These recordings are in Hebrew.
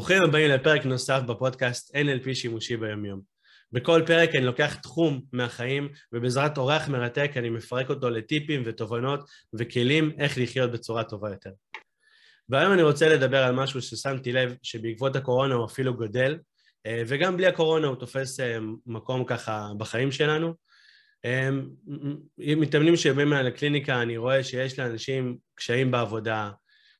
ברוכים הבאים לפרק נוסף בפודקאסט NLP שימושי ביומיום. בכל פרק אני לוקח תחום מהחיים, ובעזרת אורח מרתק אני מפרק אותו לטיפים ותובנות וכלים איך לחיות בצורה טובה יותר. והיום אני רוצה לדבר על משהו ששמתי לב שבעקבות הקורונה הוא אפילו גודל, אה, וגם בלי הקורונה הוא תופס אה, מקום ככה בחיים שלנו. אה, מתאמנים שבאים לקליניקה אני רואה שיש לאנשים קשיים בעבודה,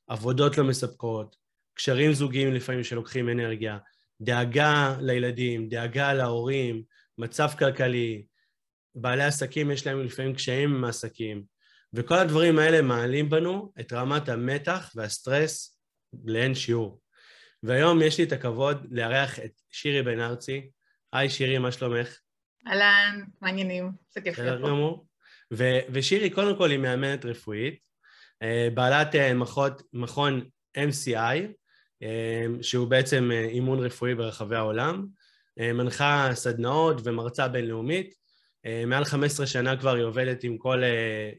עבודות לא מספקות, קשרים זוגיים לפעמים שלוקחים אנרגיה, דאגה לילדים, דאגה להורים, מצב כלכלי, בעלי עסקים יש להם לפעמים קשיים עם העסקים, וכל הדברים האלה מעלים בנו את רמת המתח והסטרס לאין שיעור. והיום יש לי את הכבוד לארח את שירי בן ארצי. היי שירי, מה שלומך? אהלן, מעניינים, זה כיף להיות פה. ושירי קודם כל היא מאמנת רפואית, אה, בעלת אה, מכון MCI, שהוא בעצם אה, אימון רפואי ברחבי העולם, אה, מנחה סדנאות ומרצה בינלאומית. אה, מעל 15 שנה כבר היא עובדת עם, כל,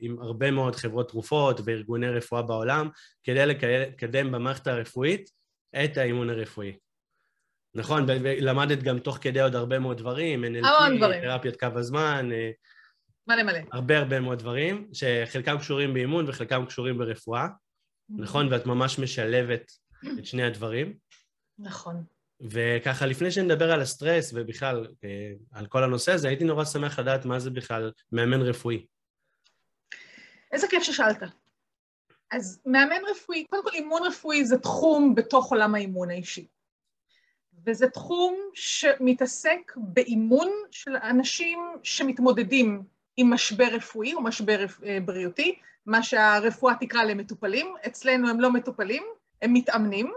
עם הרבה מאוד חברות תרופות וארגוני רפואה בעולם כדי לקדם במערכת הרפואית את האימון הרפואי. נכון, ולמדת גם תוך כדי עוד הרבה מאוד דברים, NLP, תרפיית קו הזמן, מלא מלא. הרבה הרבה מאוד דברים, שחלקם קשורים באימון וחלקם קשורים ברפואה, נכון? ואת ממש משלבת את שני הדברים. נכון. וככה, לפני שנדבר על הסטרס ובכלל אה, על כל הנושא הזה, הייתי נורא שמח לדעת מה זה בכלל מאמן רפואי. איזה כיף ששאלת. אז מאמן רפואי, קודם כל אימון רפואי זה תחום בתוך עולם האימון האישי. וזה תחום שמתעסק באימון של אנשים שמתמודדים עם משבר רפואי או משבר אה, בריאותי, מה שהרפואה תקרא למטופלים, אצלנו הם לא מטופלים, הם מתאמנים,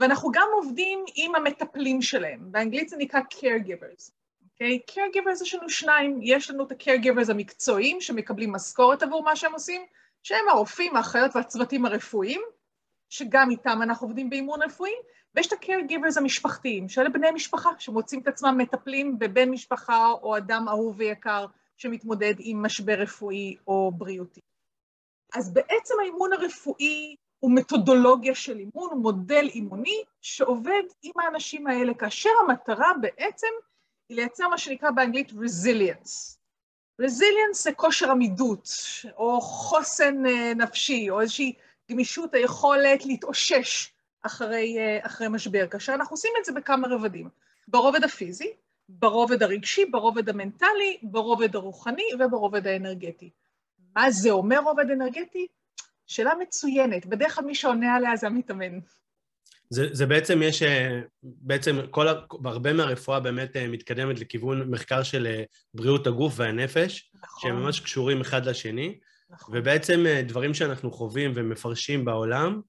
ואנחנו גם עובדים עם המטפלים שלהם, באנגלית זה נקרא caregivers, אוקיי? Okay? caregivers יש לנו שניים, יש לנו את ה-caregivers המקצועיים שמקבלים משכורת עבור מה שהם עושים, שהם הרופאים, האחיות והצוותים הרפואיים, שגם איתם אנחנו עובדים באימון רפואי, ויש את ה-caregivers המשפחתיים, שאלה בני משפחה שמוצאים את עצמם מטפלים בבן משפחה או אדם אהוב ויקר שמתמודד עם משבר רפואי או בריאותי. אז בעצם האימון הרפואי הוא מתודולוגיה של אימון, הוא מודל אימוני שעובד עם האנשים האלה, כאשר המטרה בעצם היא לייצר מה שנקרא באנגלית resilience. resilience זה כושר עמידות, או חוסן אה, נפשי, או איזושהי גמישות, היכולת להתאושש אחרי, אה, אחרי משבר, כאשר אנחנו עושים את זה בכמה רבדים. ברובד הפיזי, ברובד הרגשי, ברובד המנטלי, ברובד הרוחני וברובד האנרגטי. מה זה אומר רובד אנרגטי? שאלה מצוינת, בדרך כלל מי שעונה עליה זה המתאמן. זה, זה בעצם יש, אה, בעצם כל, הרבה מהרפואה באמת אה, מתקדמת לכיוון מחקר של אה, בריאות הגוף והנפש, נכון. שהם ממש קשורים אחד לשני, נכון. ובעצם דברים שאנחנו חווים ומפרשים בעולם,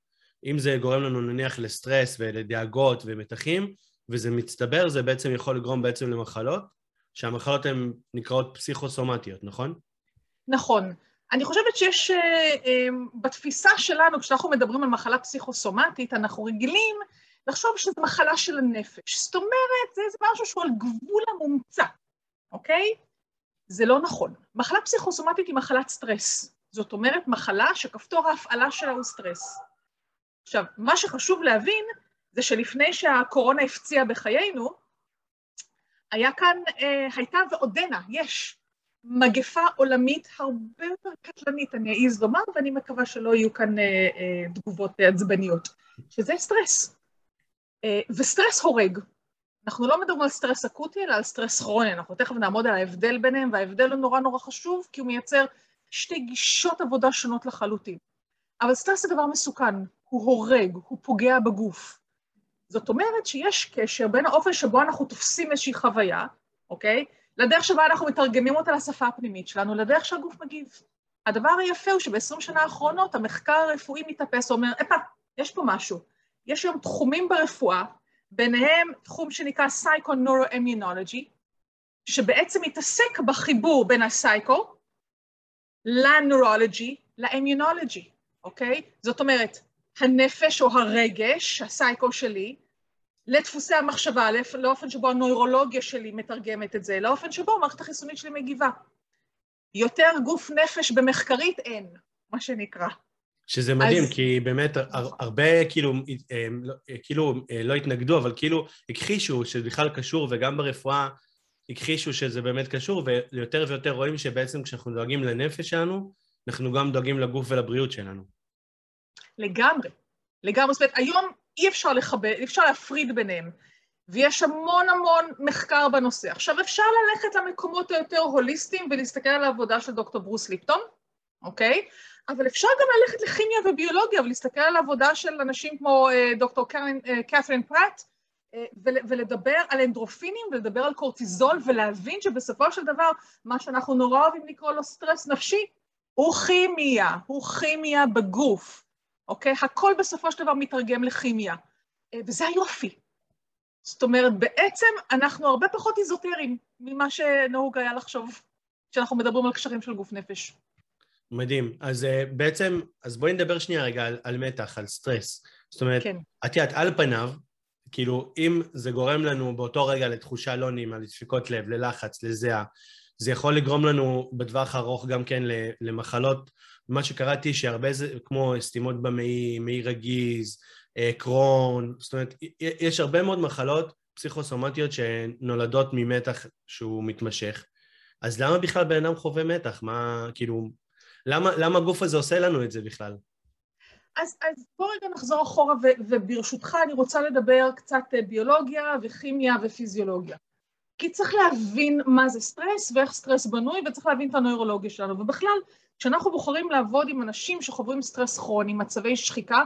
אם זה גורם לנו נניח לסטרס ולדאגות ומתחים, וזה מצטבר, זה בעצם יכול לגרום בעצם למחלות, שהמחלות הן נקראות פסיכוסומטיות, נכון? נכון. אני חושבת שיש, אה, אה, בתפיסה שלנו, כשאנחנו מדברים על מחלה פסיכוסומטית, אנחנו רגילים לחשוב שזו מחלה של הנפש. זאת אומרת, זה, זה משהו שהוא על גבול המומצא, אוקיי? זה לא נכון. מחלה פסיכוסומטית היא מחלת סטרס. זאת אומרת, מחלה שכפתור ההפעלה שלה הוא סטרס. עכשיו, מה שחשוב להבין זה שלפני שהקורונה הפציעה בחיינו, היה כאן, אה, הייתה ועודנה, יש מגפה עולמית הרבה יותר קטלנית, אני אעז לומר, ואני מקווה שלא יהיו כאן אה, אה, תגובות עצבניות, שזה סטרס. אה, וסטרס הורג. אנחנו לא מדברים על סטרס אקוטי, אלא על סטרס כרוני, אנחנו תכף נעמוד על ההבדל ביניהם, וההבדל הוא נורא נורא חשוב, כי הוא מייצר שתי גישות עבודה שונות לחלוטין. אבל סטרס זה דבר מסוכן, הוא הורג, הוא פוגע בגוף. זאת אומרת שיש קשר בין האופן שבו אנחנו תופסים איזושהי חוויה, אוקיי? לדרך שבה אנחנו מתרגמים אותה לשפה הפנימית שלנו, לדרך שהגוף מגיב. הדבר היפה הוא שב-20 שנה האחרונות המחקר הרפואי מתאפס ואומר, אופה, יש פה משהו. יש היום תחומים ברפואה, ביניהם תחום שנקרא סייקו-נורו-אימיונולוגי, שבעצם מתעסק בחיבור בין הסייקו לנורולוגי לאימיונולוגי, אוקיי? זאת אומרת, הנפש או הרגש, הסייקו שלי, לדפוסי המחשבה, לאופן שבו הנוירולוגיה שלי מתרגמת את זה, לאופן שבו המערכת החיסונית שלי מגיבה. יותר גוף נפש במחקרית אין, מה שנקרא. שזה מדהים, אז... כי באמת הרבה כאילו, אה, לא, כאילו לא התנגדו, אבל כאילו הכחישו שזה בכלל קשור, וגם ברפואה הכחישו שזה באמת קשור, ויותר ויותר רואים שבעצם כשאנחנו דואגים לנפש שלנו, אנחנו גם דואגים לגוף ולבריאות שלנו. לגמרי, לגמרי. זאת אומרת, היום אי אפשר לחבר, אי אפשר להפריד ביניהם, ויש המון המון מחקר בנושא. עכשיו, אפשר ללכת למקומות היותר הוליסטיים ולהסתכל על העבודה של דוקטור ברוס ליפטון, אוקיי? אבל אפשר גם ללכת לכימיה וביולוגיה ולהסתכל על העבודה של אנשים כמו אה, דוקטור קת'רין פרט, אה, ולדבר על אנדרופינים ולדבר על קורטיזול ולהבין שבסופו של דבר מה שאנחנו נורא אוהבים לקרוא לו סטרס נפשי הוא כימיה, הוא כימיה בגוף, אוקיי? הכל בסופו של דבר מתרגם לכימיה, אה, וזה היופי. זאת אומרת, בעצם אנחנו הרבה פחות איזוטריים ממה שנהוג היה לחשוב כשאנחנו מדברים על קשרים של גוף נפש. מדהים. אז uh, בעצם, אז בואי נדבר שנייה רגע על, על מתח, על סטרס. זאת אומרת, כן. את יודעת, על פניו, כאילו, אם זה גורם לנו באותו רגע לתחושה לא נעימה, לדפיקות לב, ללחץ, לזיעה, זה יכול לגרום לנו בטווח הארוך גם כן למחלות, מה שקראתי שהרבה זה כמו סתימות במעי, מעי רגיז, אה, קרון, זאת אומרת, יש הרבה מאוד מחלות פסיכוסומטיות שנולדות ממתח שהוא מתמשך. אז למה בכלל בן אדם חווה מתח? מה, כאילו, למה, למה הגוף הזה עושה לנו את זה בכלל? אז, אז בוא רגע נחזור אחורה, ו, וברשותך אני רוצה לדבר קצת אה, ביולוגיה וכימיה ופיזיולוגיה. כי צריך להבין מה זה סטרס ואיך סטרס בנוי, וצריך להבין את הנוירולוגיה שלנו. ובכלל, כשאנחנו בוחרים לעבוד עם אנשים שחווים סטרס כרוני, מצבי שחיקה,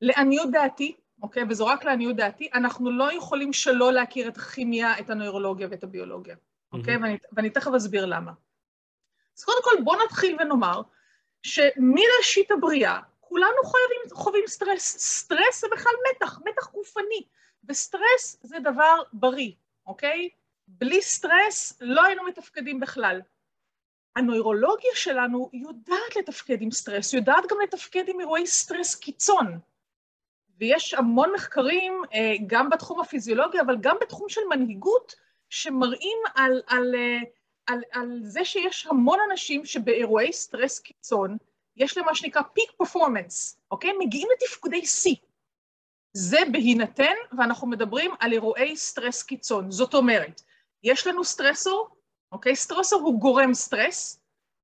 לעניות דעתי, אוקיי, וזו רק לעניות דעתי, אנחנו לא יכולים שלא להכיר את הכימיה, את הנוירולוגיה ואת הביולוגיה, אוקיי? Mm-hmm. ואני, ואני תכף אסביר למה. אז קודם כל בואו נתחיל ונאמר שמראשית הבריאה כולנו חווים, חווים סטרס. סטרס זה בכלל מתח, מתח גופני, וסטרס זה דבר בריא, אוקיי? בלי סטרס לא היינו מתפקדים בכלל. הנוירולוגיה שלנו יודעת לתפקד עם סטרס, יודעת גם לתפקד עם אירועי סטרס קיצון. ויש המון מחקרים, אה, גם בתחום הפיזיולוגיה, אבל גם בתחום של מנהיגות, שמראים על, על, אה, על, על זה שיש המון אנשים שבאירועי סטרס קיצון, יש להם מה שנקרא peak performance, אוקיי? מגיעים לתפקודי שיא. זה בהינתן, ואנחנו מדברים על אירועי סטרס קיצון. זאת אומרת, יש לנו stressor, אוקיי? stressor הוא גורם סטרס,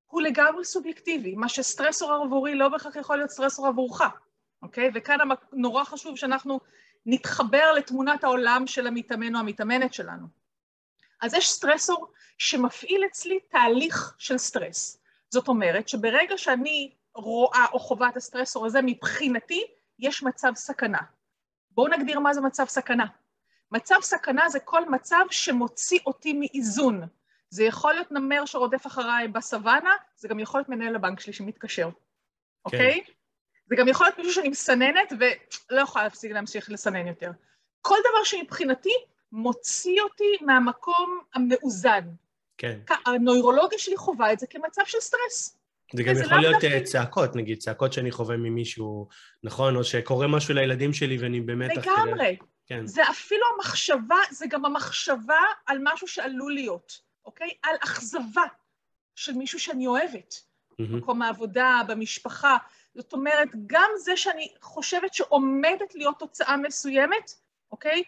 הוא לגמרי סובייקטיבי. מה ש stressor עבורי לא בהכרח יכול להיות stressor עבורך, אוקיי? וכאן נורא חשוב שאנחנו נתחבר לתמונת העולם של המתאמן או המתאמנת שלנו. אז יש סטרסור שמפעיל אצלי תהליך של סטרס. זאת אומרת שברגע שאני רואה או חווה את הסטרסור הזה, מבחינתי יש מצב סכנה. בואו נגדיר מה זה מצב סכנה. מצב סכנה זה כל מצב שמוציא אותי מאיזון. זה יכול להיות נמר שרודף אחריי בסוואנה, זה גם יכול להיות מנהל הבנק שלי שמתקשר, כן. אוקיי? זה גם יכול להיות מישהו שאני מסננת ולא יכולה להפסיק להמשיך לסנן יותר. כל דבר שמבחינתי מוציא אותי מהמקום המאוזן. כן. הנוירולוגיה שלי חווה את זה כמצב של סטרס. זה גם יכול להיות אה, צעקות, נגיד, צעקות שאני חווה ממישהו, נכון? או שקורה משהו לילדים שלי ואני באמת... לגמרי. כן. זה אפילו המחשבה, זה גם המחשבה על משהו שעלול להיות, אוקיי? על אכזבה של מישהו שאני אוהבת. במקום העבודה, במשפחה. זאת אומרת, גם זה שאני חושבת שעומדת להיות תוצאה מסוימת, אוקיי?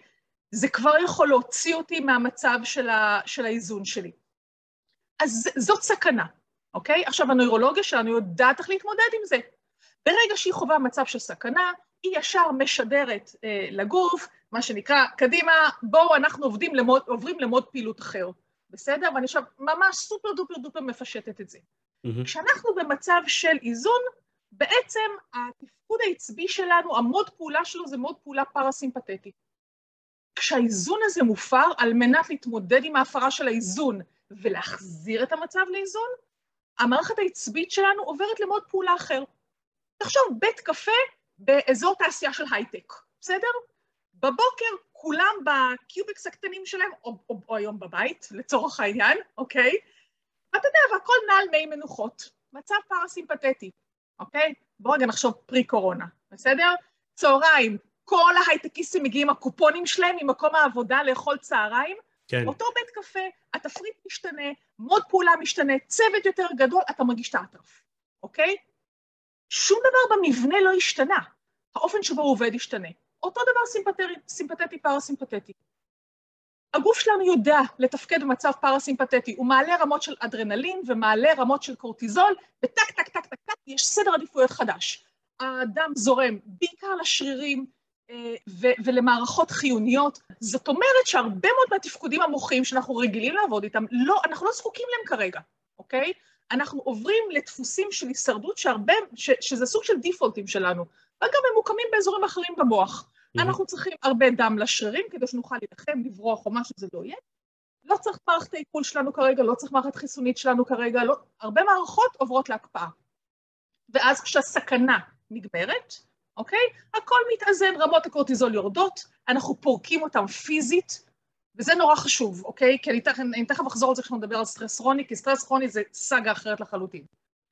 זה כבר יכול להוציא אותי מהמצב של, ה, של האיזון שלי. אז זאת סכנה. אוקיי? עכשיו, הנוירולוגיה שלנו יודעת איך להתמודד עם זה. ברגע שהיא חווה מצב של סכנה, היא ישר משדרת אה, לגוף, מה שנקרא, קדימה, בואו, אנחנו עובדים למוד, עוברים למוד פעילות אחר, בסדר? ואני עכשיו ממש סופר דופר דופר מפשטת את זה. Mm-hmm. כשאנחנו במצב של איזון, בעצם התפקוד העצבי שלנו, המוד פעולה שלו זה מוד פעולה פרסימפטטי. כשהאיזון הזה מופר, על מנת להתמודד עם ההפרה של האיזון ולהחזיר את המצב לאיזון, המערכת העצבית שלנו עוברת למוד פעולה אחר. תחשוב, בית קפה באזור תעשייה של הייטק, בסדר? בבוקר כולם בקיוביקס הקטנים שלהם, או, או, או היום בבית, לצורך העניין, אוקיי? ואתה יודע, והכל נעל מי מנוחות. מצב פרסימפטטי, אוקיי? בואו רגע נחשוב פרי-קורונה, בסדר? צהריים, כל ההייטקיסטים מגיעים הקופונים שלהם ממקום העבודה לאכול צהריים, כן. אותו בית קפה, התפריט משתנה, מוד פעולה משתנה, צוות יותר גדול, אתה מרגיש את האטרף, אוקיי? שום דבר במבנה לא השתנה. האופן שבו הוא עובד השתנה. אותו דבר סימפטרי, סימפטטי, פרסימפטטי. הגוף שלנו יודע לתפקד במצב פרסימפטטי, הוא מעלה רמות של אדרנלין ומעלה רמות של קורטיזול, וטק, טק, טק, טק, טק, יש סדר עדיפויות חדש. הדם זורם בעיקר לשרירים אה, ולמערכות חיוניות. זאת אומרת שהרבה מאוד מהתפקודים המוחיים שאנחנו רגילים לעבוד איתם, לא, אנחנו לא זקוקים להם כרגע, אוקיי? אנחנו עוברים לדפוסים של הישרדות שהרבה, ש- שזה סוג של דיפולטים שלנו. אגב, הם מוקמים באזורים אחרים במוח. אנחנו צריכים הרבה דם לשרירים כדי שנוכל להילחם, לברוח או מה שזה לא יהיה. לא צריך מערכת העיכול שלנו כרגע, לא צריך מערכת חיסונית שלנו כרגע, לא, הרבה מערכות עוברות להקפאה. ואז כשהסכנה נגמרת, אוקיי? הכל מתאזן, רמות הקורטיזול יורדות, אנחנו פורקים אותם פיזית, וזה נורא חשוב, אוקיי? כי אני תכף, אני תכף אחזור על זה כשאנחנו נדבר על סטרס כרוני, כי סטרס כרוני זה סאגה אחרת לחלוטין,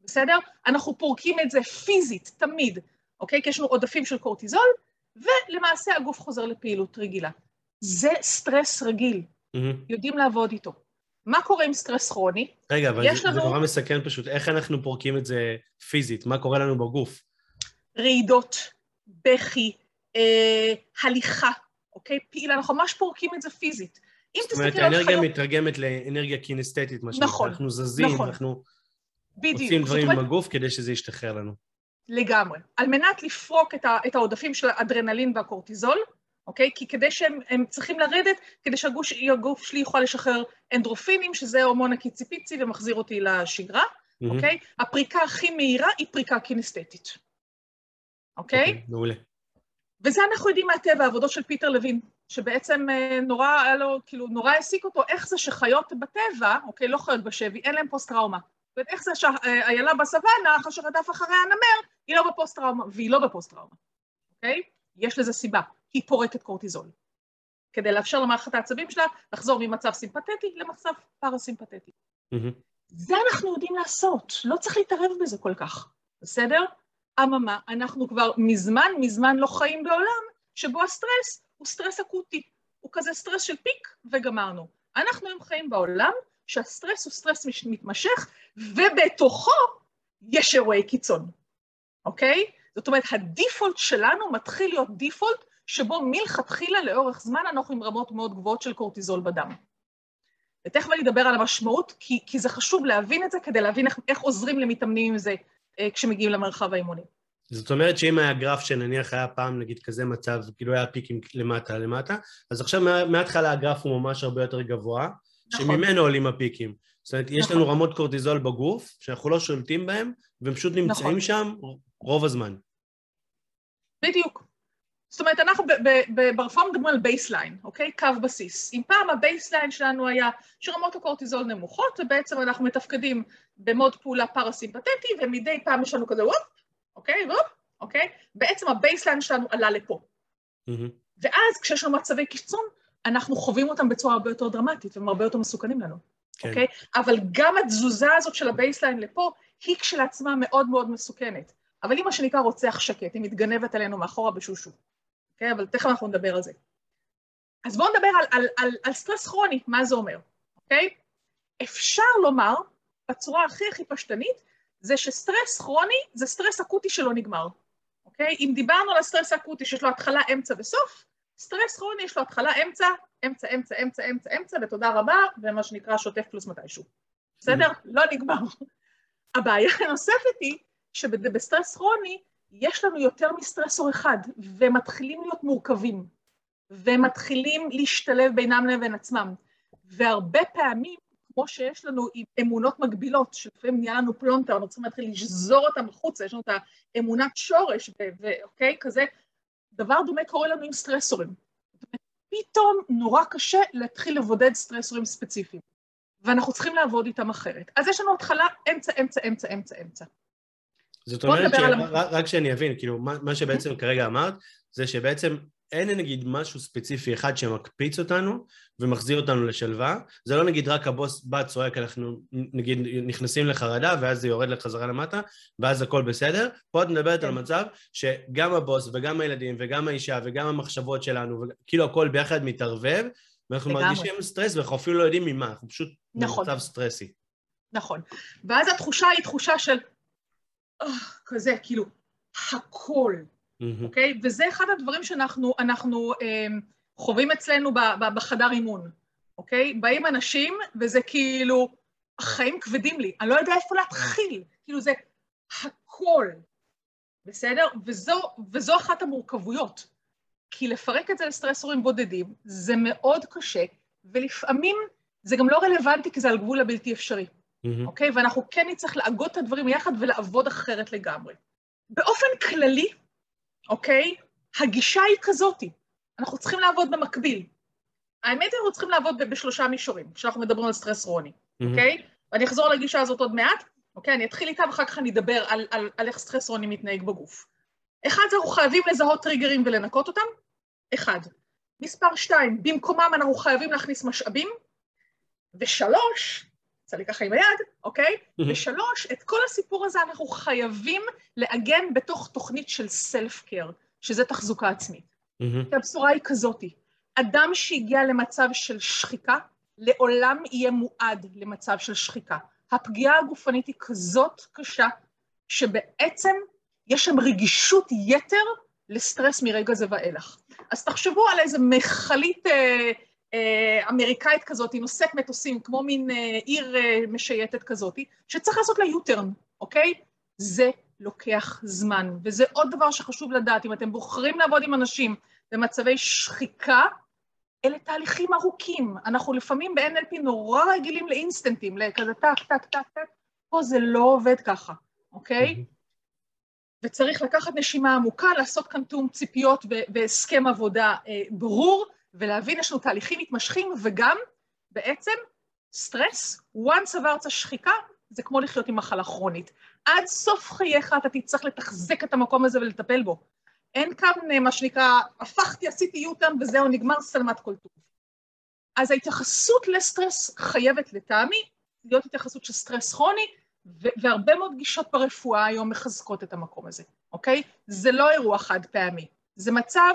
בסדר? אנחנו פורקים את זה פיזית, תמיד, אוקיי? כי יש לנו עודפים של קורטיזול, ולמעשה הגוף חוזר לפעילות רגילה. זה סטרס רגיל, mm-hmm. יודעים לעבוד איתו. מה קורה עם סטרס כרוני? רגע, אבל זה, לנו... זה נורא מסכן פשוט. איך אנחנו פורקים את זה פיזית? מה קורה לנו בגוף? רעידות, בכי, אה, הליכה, אוקיי? פעילה, אנחנו ממש פורקים את זה פיזית. זאת אומרת, האנרגיה חיות... מתרגמת לאנרגיה קינסטטית, מה שנקרא. נכון, אנחנו זזים, נכון. אנחנו בדיוק. עושים דברים אומרת... בגוף כדי שזה ישתחרר לנו. לגמרי. על מנת לפרוק את, ה, את העודפים של האדרנלין והקורטיזול, אוקיי? כי כדי שהם צריכים לרדת, כדי שהגוף שלי יוכל לשחרר אנדרופינים, שזה הורמון הקיציפיצי ומחזיר אותי לשגרה, mm-hmm. אוקיי? הפריקה הכי מהירה היא פריקה קינסטטית. אוקיי? אוקיי? מעולה. וזה אנחנו יודעים מהטבע, העבודות של פיטר לוין, שבעצם אה, נורא, היה לו, כאילו, נורא העסיק אותו, איך זה שחיות בטבע, אוקיי, לא חיות בשבי, אין להם פוסט-טראומה. ואיך זה שהאיילה בסוואנה, אחרי שרדף אחריה הנמר, היא לא בפוסט-טראומה, והיא לא בפוסט-טראומה, אוקיי? יש לזה סיבה, היא פורקת קורטיזול. כדי לאפשר למערכת העצבים שלה לחזור ממצב סימפתטי למצב פרסימפטטי. Mm-hmm. זה אנחנו יודעים לעשות, לא צריך להתערב בזה כל כך, בסדר? אממה, אנחנו כבר מזמן מזמן לא חיים בעולם שבו הסטרס הוא סטרס אקוטי, הוא כזה סטרס של peak וגמרנו. אנחנו היום חיים בעולם שהסטרס הוא סטרס מתמשך, ובתוכו יש אירועי קיצון, אוקיי? זאת אומרת, ה default שלנו מתחיל להיות default שבו מלכתחילה לאורך זמן אנחנו עם רמות מאוד גבוהות של קורטיזול בדם. ותכף אני אדבר על המשמעות, כי, כי זה חשוב להבין את זה כדי להבין איך, איך עוזרים למתאמנים עם זה אה, כשמגיעים למרחב האימוני. זאת אומרת שאם היה גרף שנניח היה פעם נגיד כזה מצב, כאילו היה פיקים למטה למטה, אז עכשיו מההתחלה הגרף הוא ממש הרבה יותר גבוה, נכון. שממנו עולים הפיקים. זאת אומרת, נכון. יש לנו רמות קורטיזול בגוף, שאנחנו לא שולטים בהם, והם פשוט נמצאים נכון. שם רוב הזמן. בדיוק. זאת אומרת, אנחנו ברפורמה מדברים על baseline, אוקיי? קו בסיס. אם פעם ה baseline שלנו היה שרמות הקורטיזול נמוכות, ובעצם אנחנו מתפקדים במוד פעולה פרסימפטטי, ומדי פעם יש לנו כזה וופ, אוקיי? וופ, אוקיי? בעצם ה baseline שלנו עלה לפה. Mm-hmm. ואז כשיש לנו מצבי קיצון, אנחנו חווים אותם בצורה הרבה יותר דרמטית, והם הרבה יותר מסוכנים לנו, כן. אוקיי? אבל גם התזוזה הזאת של ה baseline לפה, היא כשלעצמה מאוד מאוד מסוכנת. אבל היא מה שנקרא רוצח שקט, היא מתגנבת עלינו מאחורה בשושו. אוקיי? אבל תכף אנחנו נדבר על זה. אז בואו נדבר על, על, על, על סטרס כרוני, מה זה אומר, אוקיי? אפשר לומר, בצורה הכי הכי פשטנית, זה שסטרס כרוני זה סטרס אקוטי שלא נגמר, אוקיי? אם דיברנו על הסטרס האקוטי שיש לו התחלה, אמצע וסוף, סטרס כרוני יש לו התחלה, אמצע, אמצע, אמצע, אמצע, אמצע, אמצע, ותודה רבה, ומה שנקרא שוטף פלוס מתישהו. בסדר? לא נגמר. הבעיה הנוספת היא שבסטרס כרוני יש לנו יותר מ stressor אחד, ומתחילים להיות מורכבים, ומתחילים להשתלב בינם לבין עצמם. והרבה פעמים, כמו שיש לנו אמונות מגבילות, שלפעמים נהיה לנו פלונטר, אנחנו צריכים להתחיל לשזור אותם החוצה, יש לנו את האמונת שורש, ואוקיי, כזה, דבר דומה קורה לנו עם סטרסורים. פתאום נורא קשה להתחיל לבודד סטרסורים ספציפיים, ואנחנו צריכים לעבוד איתם אחרת. אז יש לנו התחלה, אמצע, אמצע, אמצע, אמצע, אמצע. זאת אומרת, רק שאני אבין, כאילו, מה שבעצם כרגע אמרת, זה שבעצם אין נגיד משהו ספציפי אחד שמקפיץ אותנו ומחזיר אותנו לשלווה, זה לא נגיד רק הבוס בא צועק, אנחנו נגיד נכנסים לחרדה ואז זה יורד לחזרה למטה ואז הכל בסדר, פה את מדברת על כן. מצב שגם הבוס וגם הילדים וגם האישה וגם המחשבות שלנו, כאילו הכל ביחד מתערבב ואנחנו מרגישים סטרס ואנחנו אפילו לא יודעים ממה, אנחנו פשוט נכון. במצב סטרסי. נכון, ואז התחושה היא תחושה של כזה, כאילו, הכל, אוקיי? וזה אחד הדברים שאנחנו אנחנו, אה, חווים אצלנו ב, ב, בחדר אימון, אוקיי? באים אנשים, וזה כאילו, החיים כבדים לי, אני לא יודע איפה להתחיל, כאילו זה הכל, בסדר? וזו, וזו אחת המורכבויות. כי לפרק את זה לסטרסורים בודדים זה מאוד קשה, ולפעמים זה גם לא רלוונטי כי זה על גבול הבלתי אפשרי, mm-hmm. אוקיי? ואנחנו כן נצטרך לאגוד את הדברים יחד ולעבוד אחרת לגמרי. באופן כללי, אוקיי, הגישה היא כזאתי, אנחנו צריכים לעבוד במקביל. האמת היא, אנחנו צריכים לעבוד בשלושה מישורים, כשאנחנו מדברים על סטרס כרוני, mm-hmm. אוקיי? ואני אחזור לגישה הזאת עוד מעט, אוקיי? אני אתחיל איתה ואחר כך אני אדבר על, על, על איך סטרס כרוני מתנהג בגוף. אחד, אנחנו חייבים לזהות טריגרים ולנקות אותם. אחד. מספר שתיים, במקומם אנחנו חייבים להכניס משאבים. ושלוש, יצא לי ככה עם היד, אוקיי? ושלוש, את כל הסיפור הזה אנחנו חייבים לעגן בתוך תוכנית של סלף קר, שזה תחזוקה עצמית. כי הבשורה היא כזאתי, אדם שהגיע למצב של שחיקה, לעולם יהיה מועד למצב של שחיקה. הפגיעה הגופנית היא כזאת קשה, שבעצם יש שם רגישות יתר לסטרס מרגע זה ואילך. אז תחשבו על איזה מכלית אה, אה, אמריקאית כזאת, נושאת מטוסים, כמו מין אה, עיר אה, משייטת כזאת, שצריך לעשות לה יוטרן, אוקיי? זה לוקח זמן, וזה עוד דבר שחשוב לדעת, אם אתם בוחרים לעבוד עם אנשים במצבי שחיקה, אלה תהליכים ארוכים. אנחנו לפעמים ב-NLP נורא רגילים לאינסטנטים, לכזה טק, טק, טק, טק, פה זה לא עובד ככה, אוקיי? וצריך לקחת נשימה עמוקה, לעשות כאן תאום ציפיות והסכם עבודה אה, ברור, ולהבין יש לנו תהליכים מתמשכים, וגם בעצם סטרס, once עברת שחיקה, זה כמו לחיות עם מחלה כרונית. עד סוף חייך אתה תצטרך לתחזק את המקום הזה ולטפל בו. אין כאן אה, מה שנקרא, הפכתי, עשיתי יוטרן וזהו, נגמר סלמת כל טוב. אז ההתייחסות לסטרס חייבת לטעמי להיות התייחסות של סטרס כרוני, והרבה מאוד גישות ברפואה היום מחזקות את המקום הזה, אוקיי? זה לא אירוע חד פעמי, זה מצב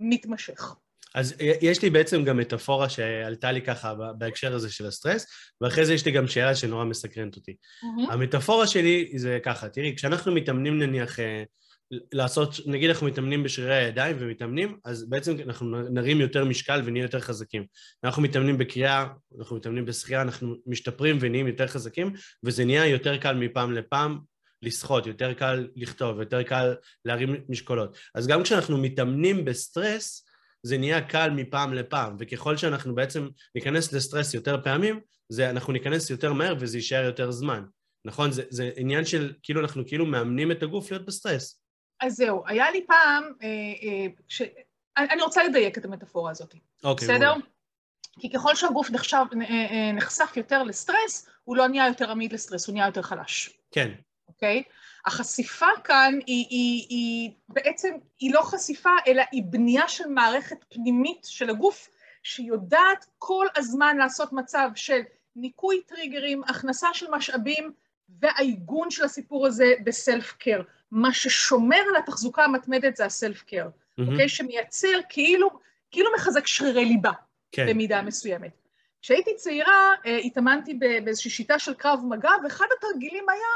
מתמשך. אז יש לי בעצם גם מטאפורה שעלתה לי ככה בהקשר הזה של הסטרס, ואחרי זה יש לי גם שאלה שנורא מסקרנת אותי. Mm-hmm. המטאפורה שלי זה ככה, תראי, כשאנחנו מתאמנים נניח אה, לעשות, נגיד אנחנו מתאמנים בשרירי הידיים ומתאמנים, אז בעצם אנחנו נרים יותר משקל ונהיה יותר חזקים. אנחנו מתאמנים בקריאה, אנחנו מתאמנים בשחייה, אנחנו משתפרים ונהיים יותר חזקים, וזה נהיה יותר קל מפעם לפעם לשחות, יותר קל לכתוב, יותר קל להרים משקולות. אז גם כשאנחנו מתאמנים בסטרס, זה נהיה קל מפעם לפעם, וככל שאנחנו בעצם ניכנס לסטרס יותר פעמים, זה, אנחנו ניכנס יותר מהר וזה יישאר יותר זמן. נכון? זה, זה עניין של כאילו אנחנו כאילו מאמנים את הגוף להיות בסטרס. אז זהו, היה לי פעם, אה, אה, ש... אני רוצה לדייק את המטאפורה הזאת, אוקיי, בסדר? בוא. כי ככל שהגוף נחשב, אה, אה, נחשף יותר לסטרס, הוא לא נהיה יותר עמיד לסטרס, הוא נהיה יותר חלש. כן. אוקיי? החשיפה כאן היא, היא, היא בעצם, היא לא חשיפה, אלא היא בנייה של מערכת פנימית של הגוף, שיודעת כל הזמן לעשות מצב של ניקוי טריגרים, הכנסה של משאבים והעיגון של הסיפור הזה בסלף קר. מה ששומר על התחזוקה המתמדת זה הסלף קר, mm-hmm. אוקיי? שמייצר כאילו, כאילו מחזק שרירי ליבה, כן. במידה מסוימת. כשהייתי צעירה, אה, התאמנתי באיזושהי שיטה של קרב מגע, ואחד התרגילים היה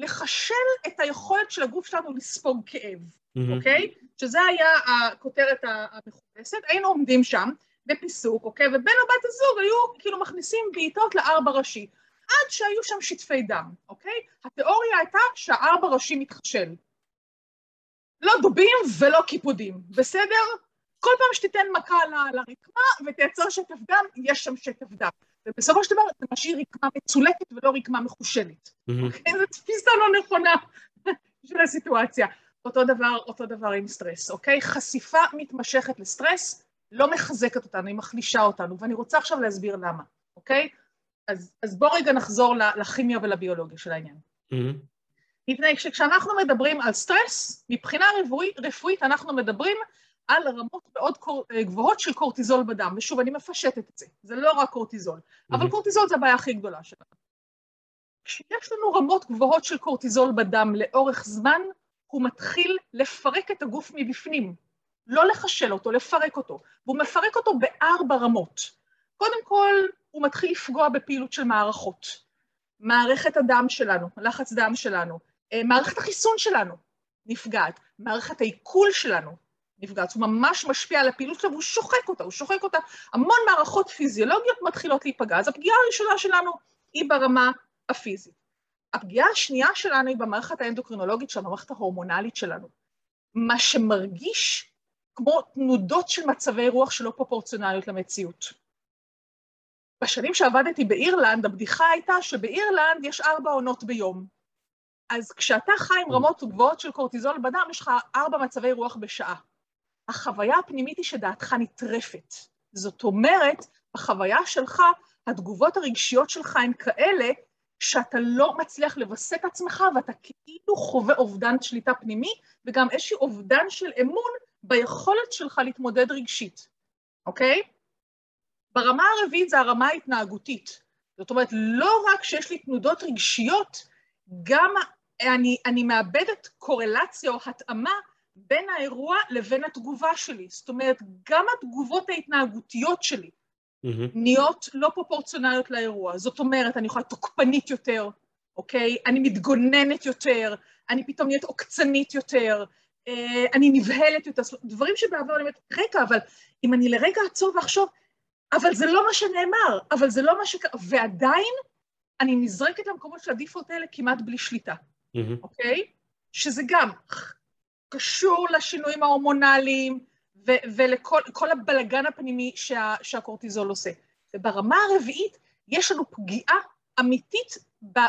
לחשל את היכולת של הגוף שלנו לספוג כאב, mm-hmm. אוקיי? שזה היה הכותרת המכובסת. היינו עומדים שם בפיסוק, אוקיי? ובן או בת הזוג היו כאילו מכניסים בעיטות לארבע ראשי. עד שהיו שם שטפי דם, אוקיי? התיאוריה הייתה שהארבע ראשי מתחשל. לא דובים ולא קיפודים, בסדר? כל פעם שתיתן מכה לרקמה ותייצר שטף דם, יש שם שטף דם. ובסופו של דבר אתה משאיר רקמה מצולקת ולא רקמה מחושלת. אוקיי? זו תפיסה לא נכונה של הסיטואציה. אותו דבר, אותו דבר עם סטרס, אוקיי? חשיפה מתמשכת לסטרס לא מחזקת אותנו, היא מחלישה אותנו, ואני רוצה עכשיו להסביר למה, אוקיי? אז, אז בואו רגע נחזור לכימיה ולביולוגיה של העניין. Mm-hmm. מפני שכשאנחנו מדברים על סטרס, מבחינה רפואית אנחנו מדברים על רמות מאוד קור... גבוהות של קורטיזול בדם. ושוב, אני מפשטת את זה, זה לא רק קורטיזול, mm-hmm. אבל קורטיזול זה הבעיה הכי גדולה שלנו. כשיש לנו רמות גבוהות של קורטיזול בדם לאורך זמן, הוא מתחיל לפרק את הגוף מבפנים. לא לחשל אותו, לפרק אותו. והוא מפרק אותו בארבע רמות. קודם כל, הוא מתחיל לפגוע בפעילות של מערכות. מערכת הדם שלנו, לחץ דם שלנו, אה, מערכת החיסון שלנו נפגעת, מערכת העיכול שלנו נפגעת, הוא ממש משפיע על הפעילות שלו והוא שוחק אותה, הוא שוחק אותה. המון מערכות פיזיולוגיות מתחילות להיפגע. אז הפגיעה הראשונה שלנו היא ברמה הפיזית. הפגיעה השנייה שלנו היא במערכת האנדוקרינולוגית שלנו, במערכת ההורמונלית שלנו. מה שמרגיש כמו תנודות של מצבי רוח שלא פרופורציונליות למציאות. בשנים שעבדתי באירלנד, הבדיחה הייתה שבאירלנד יש ארבע עונות ביום. אז כשאתה חי עם רמות גבוהות של קורטיזול בדם, יש לך ארבע מצבי רוח בשעה. החוויה הפנימית היא שדעתך נטרפת. זאת אומרת, בחוויה שלך, התגובות הרגשיות שלך הן כאלה שאתה לא מצליח לווסת את עצמך ואתה כאילו חווה אובדן שליטה פנימי וגם איזשהו אובדן של אמון ביכולת שלך להתמודד רגשית, אוקיי? ברמה הרביעית זה הרמה ההתנהגותית. זאת אומרת, לא רק שיש לי תנודות רגשיות, גם אני, אני מאבדת קורלציה או התאמה בין האירוע לבין התגובה שלי. זאת אומרת, גם התגובות ההתנהגותיות שלי mm-hmm. נהיות לא פרופורציונליות לאירוע. זאת אומרת, אני יכולה תוקפנית יותר, אוקיי? אני מתגוננת יותר, אני פתאום נהיית עוקצנית יותר, אה, אני נבהלת יותר, דברים שבעבר אני אומרת, רגע, אבל אם אני לרגע אעצור ואחשוב, אבל זה לא מה שנאמר, אבל זה לא מה ש... ועדיין אני נזרקת למקומות של הדיפולט האלה כמעט בלי שליטה, mm-hmm. אוקיי? שזה גם קשור לשינויים ההורמונליים ו- ולכל הבלגן הפנימי שה- שהקורטיזול עושה. וברמה הרביעית יש לנו פגיעה אמיתית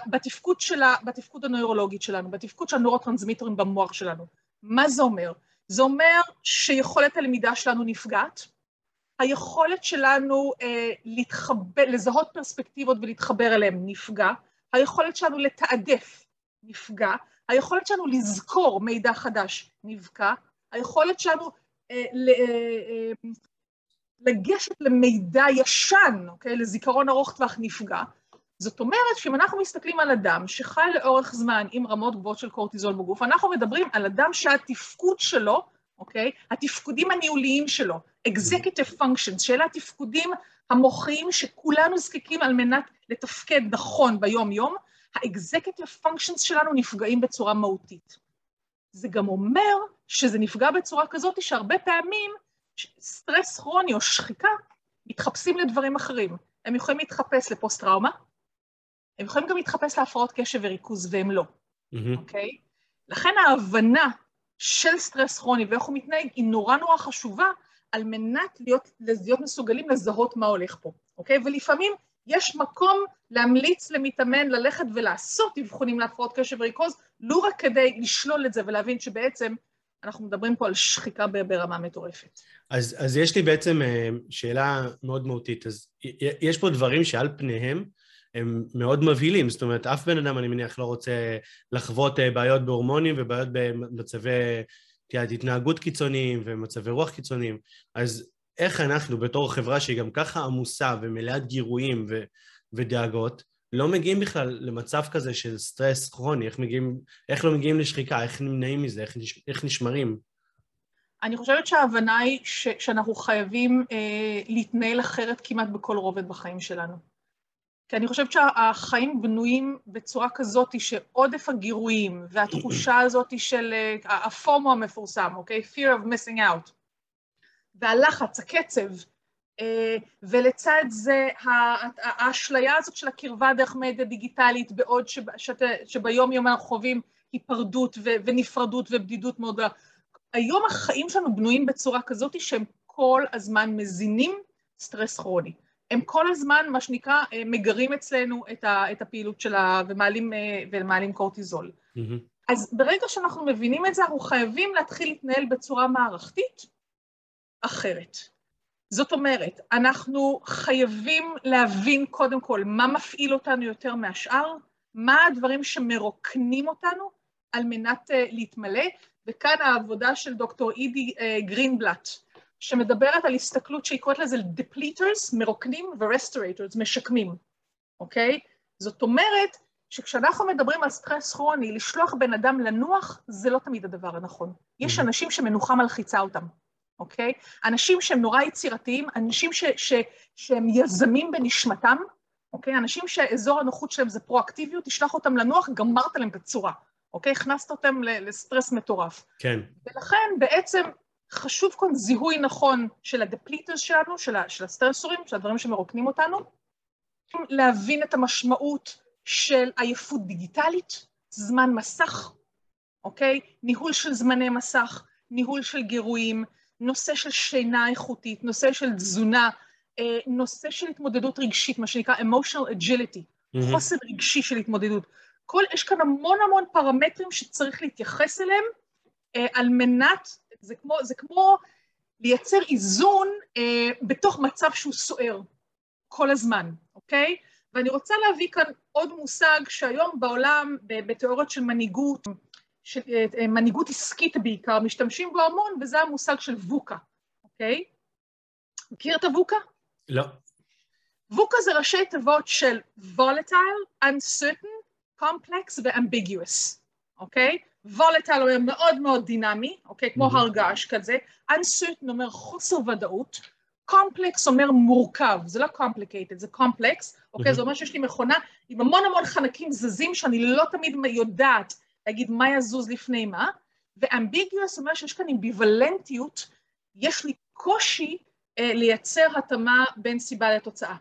בתפקוד, שלה, בתפקוד הנוירולוגית שלנו, בתפקוד של הנורוטרנסמיטרים במוח שלנו. מה זה אומר? זה אומר שיכולת הלמידה שלנו נפגעת, היכולת שלנו אה, להתחבר, לזהות פרספקטיבות ולהתחבר אליהן נפגע, היכולת שלנו לתעדף נפגע, היכולת שלנו לזכור מידע חדש נפגע, היכולת שלנו אה, אה, אה, לגשת למידע ישן, אוקיי, לזיכרון ארוך טווח נפגע. זאת אומרת שאם אנחנו מסתכלים על אדם שחי לאורך זמן עם רמות גבוהות של קורטיזול בגוף, אנחנו מדברים על אדם שהתפקוד שלו, אוקיי, התפקודים הניהוליים שלו, executive functions, שאלה התפקודים המוחיים שכולנו זקקים על מנת לתפקד נכון ביום-יום, ה-executive functions שלנו נפגעים בצורה מהותית. זה גם אומר שזה נפגע בצורה כזאת שהרבה פעמים סטרס כרוני או שחיקה מתחפשים לדברים אחרים. הם יכולים להתחפש לפוסט-טראומה, הם יכולים גם להתחפש להפרעות קשב וריכוז, והם לא, אוקיי? Mm-hmm. Okay? לכן ההבנה של סטרס כרוני ואיך הוא מתנהג היא נורא נורא חשובה על מנת להיות, להיות מסוגלים לזהות מה הולך פה, אוקיי? Okay? ולפעמים יש מקום להמליץ למתאמן ללכת ולעשות אבחונים להפרעות קשב וריכוז, לא רק כדי לשלול את זה ולהבין שבעצם אנחנו מדברים פה על שחיקה ברמה מטורפת. אז, אז יש לי בעצם אה, שאלה מאוד מהותית. אז יש פה דברים שעל פניהם הם מאוד מבהילים, זאת אומרת, אף בן אדם, אני מניח, לא רוצה לחוות אה, בעיות בהורמונים ובעיות במצבי התנהגות קיצוניים ומצבי רוח קיצוניים. אז איך אנחנו, בתור חברה שהיא גם ככה עמוסה ומלאת גירויים ו- ודאגות, לא מגיעים בכלל למצב כזה של סטרס כרוני, איך, מגיעים, איך לא מגיעים לשחיקה, איך נמנעים מזה, איך, נש, איך נשמרים? אני חושבת שההבנה היא ש, שאנחנו חייבים אה, להתנהל אחרת כמעט בכל רובד בחיים שלנו. כי אני חושבת שהחיים בנויים בצורה כזאת שעודף הגירויים והתחושה הזאת של אה, הפומו המפורסם, אוקיי? fear of missing out, והלחץ, הקצב, אה, ולצד זה האשליה הזאת של הקרבה דרך מדיה דיגיטלית, בעוד שביום יום אנחנו חווים היפרדות ונפרדות ובדידות מאוד גדולה. היום החיים שלנו בנויים בצורה כזאת שהם כל הזמן מזינים סטרס כרוני. הם כל הזמן, מה שנקרא, אה, מגרים אצלנו את הפעילות שלה ומעלים, אה, ומעלים קורטיזול. Mm-hmm. אז ברגע שאנחנו מבינים את זה, אנחנו חייבים להתחיל להתנהל בצורה מערכתית אחרת. זאת אומרת, אנחנו חייבים להבין קודם כל מה מפעיל אותנו יותר מהשאר, מה הדברים שמרוקנים אותנו על מנת uh, להתמלא, וכאן העבודה של דוקטור אידי uh, גרינבלט, שמדברת על הסתכלות שהיא קוראת לזה depleters, מרוקנים ו-restorators, משקמים, אוקיי? זאת אומרת שכשאנחנו מדברים על סטרס כרוני, לשלוח בן אדם לנוח, זה לא תמיד הדבר הנכון. יש mm-hmm. אנשים שמנוחה מלחיצה אותם. אוקיי? אנשים שהם נורא יצירתיים, אנשים ש, ש, שהם יזמים בנשמתם, אוקיי? אנשים שאזור הנוחות שלהם זה פרואקטיביות, תשלח אותם לנוח, גמרת להם את הצורה, אוקיי? הכנסת אותם לסטרס מטורף. כן. ולכן בעצם חשוב כאן זיהוי נכון של הדפליטרס שלנו, של, ה, של הסטרסורים, של הדברים שמרוקנים אותנו, להבין את המשמעות של עייפות דיגיטלית, זמן מסך, אוקיי? ניהול של זמני מסך, ניהול של גירויים, נושא של שינה איכותית, נושא של תזונה, אה, נושא של התמודדות רגשית, מה שנקרא emotional agility, mm-hmm. חוסן רגשי של התמודדות. כל, יש כאן המון המון פרמטרים שצריך להתייחס אליהם אה, על מנת, זה כמו, זה כמו לייצר איזון אה, בתוך מצב שהוא סוער כל הזמן, אוקיי? ואני רוצה להביא כאן עוד מושג שהיום בעולם, בתיאוריות של מנהיגות, של אה, אה, מנהיגות עסקית בעיקר, משתמשים בו המון, וזה המושג של ווקה, אוקיי? מכיר את הווקה? לא. ווקה זה ראשי תיבות של volatile, uncertain, complex ו-ambiguous, אוקיי? volatile אומר מאוד מאוד דינמי, אוקיי? כמו הר געש כזה, uncertain אומר חוסר ודאות, complex אומר מורכב, זה לא complicated, זה complex, אוקיי? זה אומר שיש לי מכונה עם המון המון חלקים זזים שאני לא תמיד יודעת להגיד מה יזוז לפני מה, ו ambiguous אומר שיש כאן אמביוולנטיות, יש לי קושי אה, לייצר התאמה בין סיבה לתוצאה,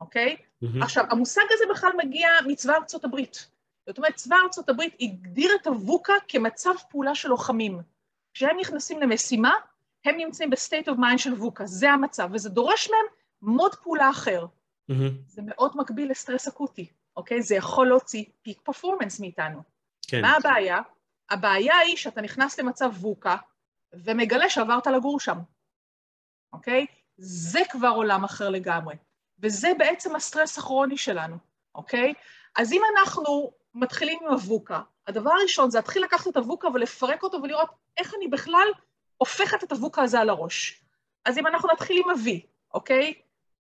אוקיי? Mm-hmm. עכשיו, המושג הזה בכלל מגיע מצבא ארצות הברית. זאת אומרת, צבא ארצות הברית הגדיר את ה VUCA כמצב פעולה של לוחמים. כשהם נכנסים למשימה, הם נמצאים ב state of mind של VUCA, זה המצב, וזה דורש מהם מוד פעולה אחר. Mm-hmm. זה מאוד מקביל לסטרס אקוטי, אוקיי? זה יכול להוציא פיק פרפורמנס מאיתנו. כן. מה הבעיה? הבעיה היא שאתה נכנס למצב ווקה ומגלה שעברת לגור שם, אוקיי? זה כבר עולם אחר לגמרי, וזה בעצם הסטרס הכרוני שלנו, אוקיי? אז אם אנחנו מתחילים עם הווקה, הדבר הראשון זה להתחיל לקחת את הווקה ולפרק אותו ולראות איך אני בכלל הופכת את הווקה הזה על הראש. אז אם אנחנו נתחיל עם ה-V, אוקיי?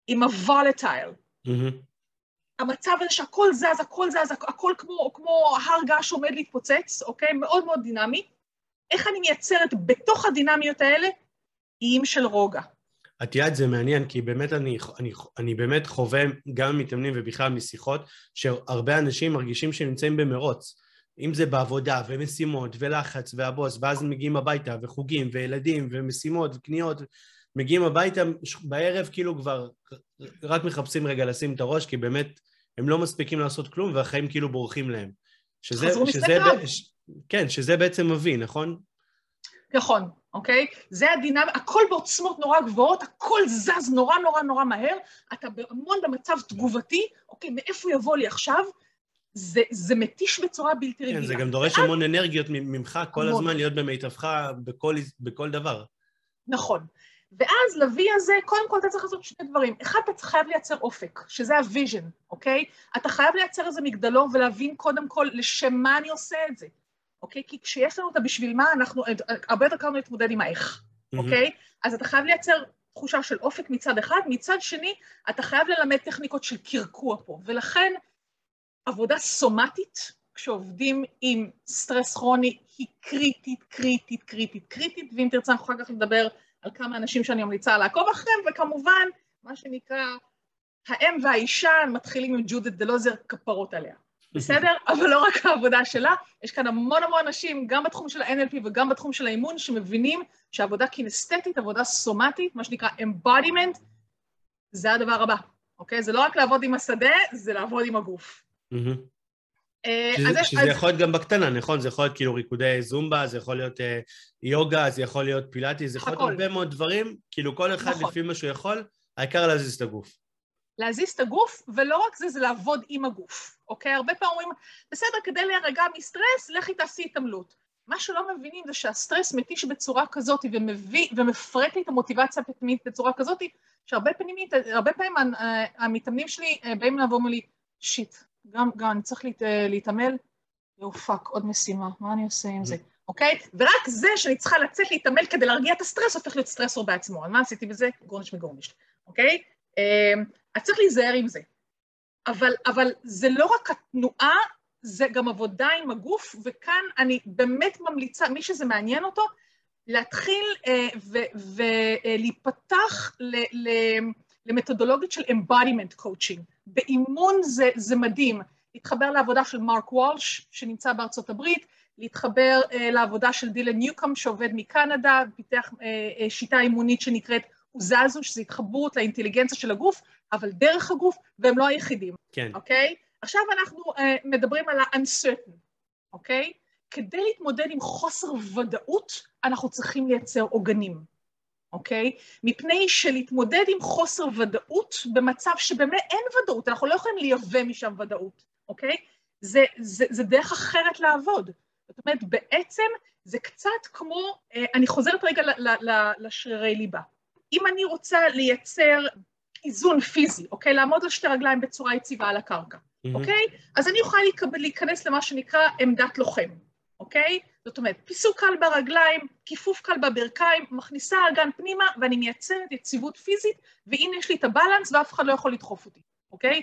עם ה-volatile. Mm-hmm. המצב הזה שהכל זז, הכל זז, הכל כמו, כמו הר געש שעומד להתפוצץ, אוקיי? מאוד מאוד דינמי. איך אני מייצרת בתוך הדינמיות האלה איים של רוגע? את יודעת, זה מעניין, כי באמת אני, אני, אני באמת חווה גם מתאמנים ובכלל משיחות, שהרבה אנשים מרגישים שהם נמצאים במרוץ. אם זה בעבודה ומשימות ולחץ והבוס, ואז מגיעים הביתה וחוגים וילדים ומשימות וקניות, מגיעים הביתה בערב כאילו כבר רק מחפשים רגע לשים את הראש, כי באמת הם לא מספיקים לעשות כלום והחיים כאילו בורחים להם. שזה, שזה, ב... ש... כן, שזה בעצם מביא, נכון? נכון, אוקיי? זה הדינמי, הכל בעוצמות נורא גבוהות, הכל זז נורא נורא נורא מהר, אתה המון במצב תגובתי, אוקיי, מאיפה יבוא לי עכשיו? זה, זה מתיש בצורה בלתי רגילה. כן, זה גם דורש המון אנרגיות ממך כל המון. הזמן להיות במיטבך בכל, בכל דבר. נכון. ואז לוי הזה, קודם כל אתה צריך לעשות שני דברים. אחד, אתה חייב לייצר אופק, שזה ה vision, אוקיי? אתה חייב לייצר איזה מגדלור ולהבין קודם כל לשם מה אני עושה את זה, אוקיי? כי כשיש לנו את הבשביל מה, אנחנו, הרבה יותר קל להתמודד עם האיך, אוקיי? אז אתה חייב לייצר תחושה של אופק מצד אחד, מצד שני, אתה חייב ללמד טכניקות של קרקוע פה, ולכן עבודה סומטית, כשעובדים עם סטרס כרוני, היא קריטית, קריטית, קריטית, קריטית, ואם תרצה, אנחנו אחר כך נדבר על כמה אנשים שאני ממליצה לעקוב אחריהם, וכמובן, מה שנקרא, האם והאישה מתחילים עם ג'ודית דלוזר כפרות עליה. בסדר? אבל לא רק העבודה שלה, יש כאן המון המון אנשים, גם בתחום של ה-NLP וגם בתחום של האימון, שמבינים שעבודה קינסתטית, עבודה סומטית, מה שנקרא embodiment, זה הדבר הבא, אוקיי? זה לא רק לעבוד עם השדה, זה לעבוד עם הגוף. אה, שזה, אז, שזה אז... יכול להיות גם בקטנה, נכון? זה יכול להיות כאילו ריקודי זומבה, זה יכול להיות אה, יוגה, זה יכול להיות פילאטי, זה יכול להיות הרבה מאוד דברים, כאילו כל אחד נכון. לפי מה שהוא יכול, העיקר להזיז את הגוף. להזיז את הגוף, ולא רק זה, זה לעבוד עם הגוף, אוקיי? הרבה פעמים אומרים, בסדר, כדי להירגע מסטרס, לכי תעשי התעמלות. מה שלא מבינים זה שהסטרס מתיש בצורה כזאת ומביא, ומפרק לי את המוטיבציה הפנימית בצורה כזאת, שהרבה פעמים, פעמים המתאמנים שלי באים לעבור לי, shit, גם, גם אני צריך להת, להתעמל, יואו fuck, עוד משימה, מה אני עושה עם זה, אוקיי? ורק זה שאני צריכה לצאת להתעמל כדי להרגיע את הסטרס, הופך להיות stressor בעצמו. אז מה עשיתי בזה? גורניש מגורניש, אוקיי? אמ, אז צריך להיזהר עם זה. אבל, אבל זה לא רק התנועה, זה גם עבודה עם הגוף, וכאן אני באמת ממליצה, מי שזה מעניין אותו, להתחיל אה, ולהיפתח למתודולוגיות של embodiment coaching. באימון זה, זה מדהים, להתחבר לעבודה של מרק וולש, שנמצא בארצות הברית, להתחבר uh, לעבודה של דילן ניוקאם, שעובד מקנדה, פיתח uh, uh, שיטה אימונית שנקראת אוזזו, שזו התחברות לאינטליגנציה של הגוף, אבל דרך הגוף, והם לא היחידים. כן. אוקיי? עכשיו אנחנו uh, מדברים על ה-uncertain, אוקיי? כדי להתמודד עם חוסר ודאות, אנחנו צריכים לייצר עוגנים, אוקיי? מפני שלהתמודד עם חוסר ודאות במצב שבאמת אין ודאות, אנחנו לא יכולים לייבא משם ודאות, אוקיי? זה, זה, זה דרך אחרת לעבוד. זאת אומרת, בעצם זה קצת כמו, אה, אני חוזרת רגע לשרירי ליבה. אם אני רוצה לייצר איזון פיזי, אוקיי? לעמוד על שתי רגליים בצורה יציבה על הקרקע, mm-hmm. אוקיי? אז אני אוכל להיכנס למה שנקרא עמדת לוחם, אוקיי? זאת אומרת, פיסוק קל ברגליים, כיפוף קל בברכיים, מכניסה אגן פנימה ואני מייצרת יציבות פיזית, והנה יש לי את הבלנס ואף אחד לא יכול לדחוף אותי, אוקיי?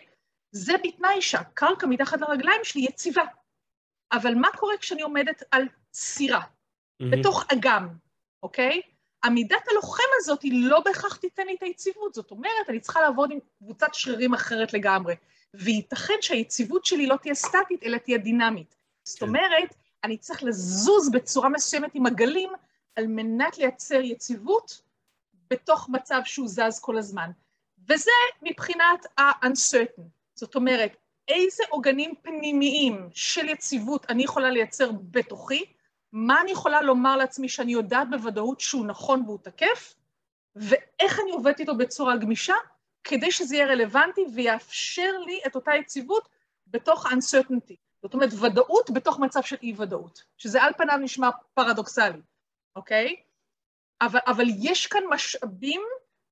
זה בתנאי שהקרקע מתחת לרגליים שלי יציבה. אבל מה קורה כשאני עומדת על סירה, mm-hmm. בתוך אגם, אוקיי? עמידת הלוחם הזאת היא לא בהכרח תיתן לי את היציבות, זאת אומרת, אני צריכה לעבוד עם קבוצת שרירים אחרת לגמרי, וייתכן שהיציבות שלי לא תהיה סטטית, אלא תהיה דינמית. זאת כן. אומרת, אני צריך לזוז בצורה מסוימת עם הגלים, על מנת לייצר יציבות בתוך מצב שהוא זז כל הזמן. וזה מבחינת ה-uncertain. זאת אומרת, איזה עוגנים פנימיים של יציבות אני יכולה לייצר בתוכי, מה אני יכולה לומר לעצמי שאני יודעת בוודאות שהוא נכון והוא תקף, ואיך אני עובדת איתו בצורה גמישה, כדי שזה יהיה רלוונטי ויאפשר לי את אותה יציבות בתוך uncertainty. זאת אומרת, ודאות בתוך מצב של אי-ודאות, שזה על פניו נשמע פרדוקסלי, אוקיי? אבל, אבל יש כאן משאבים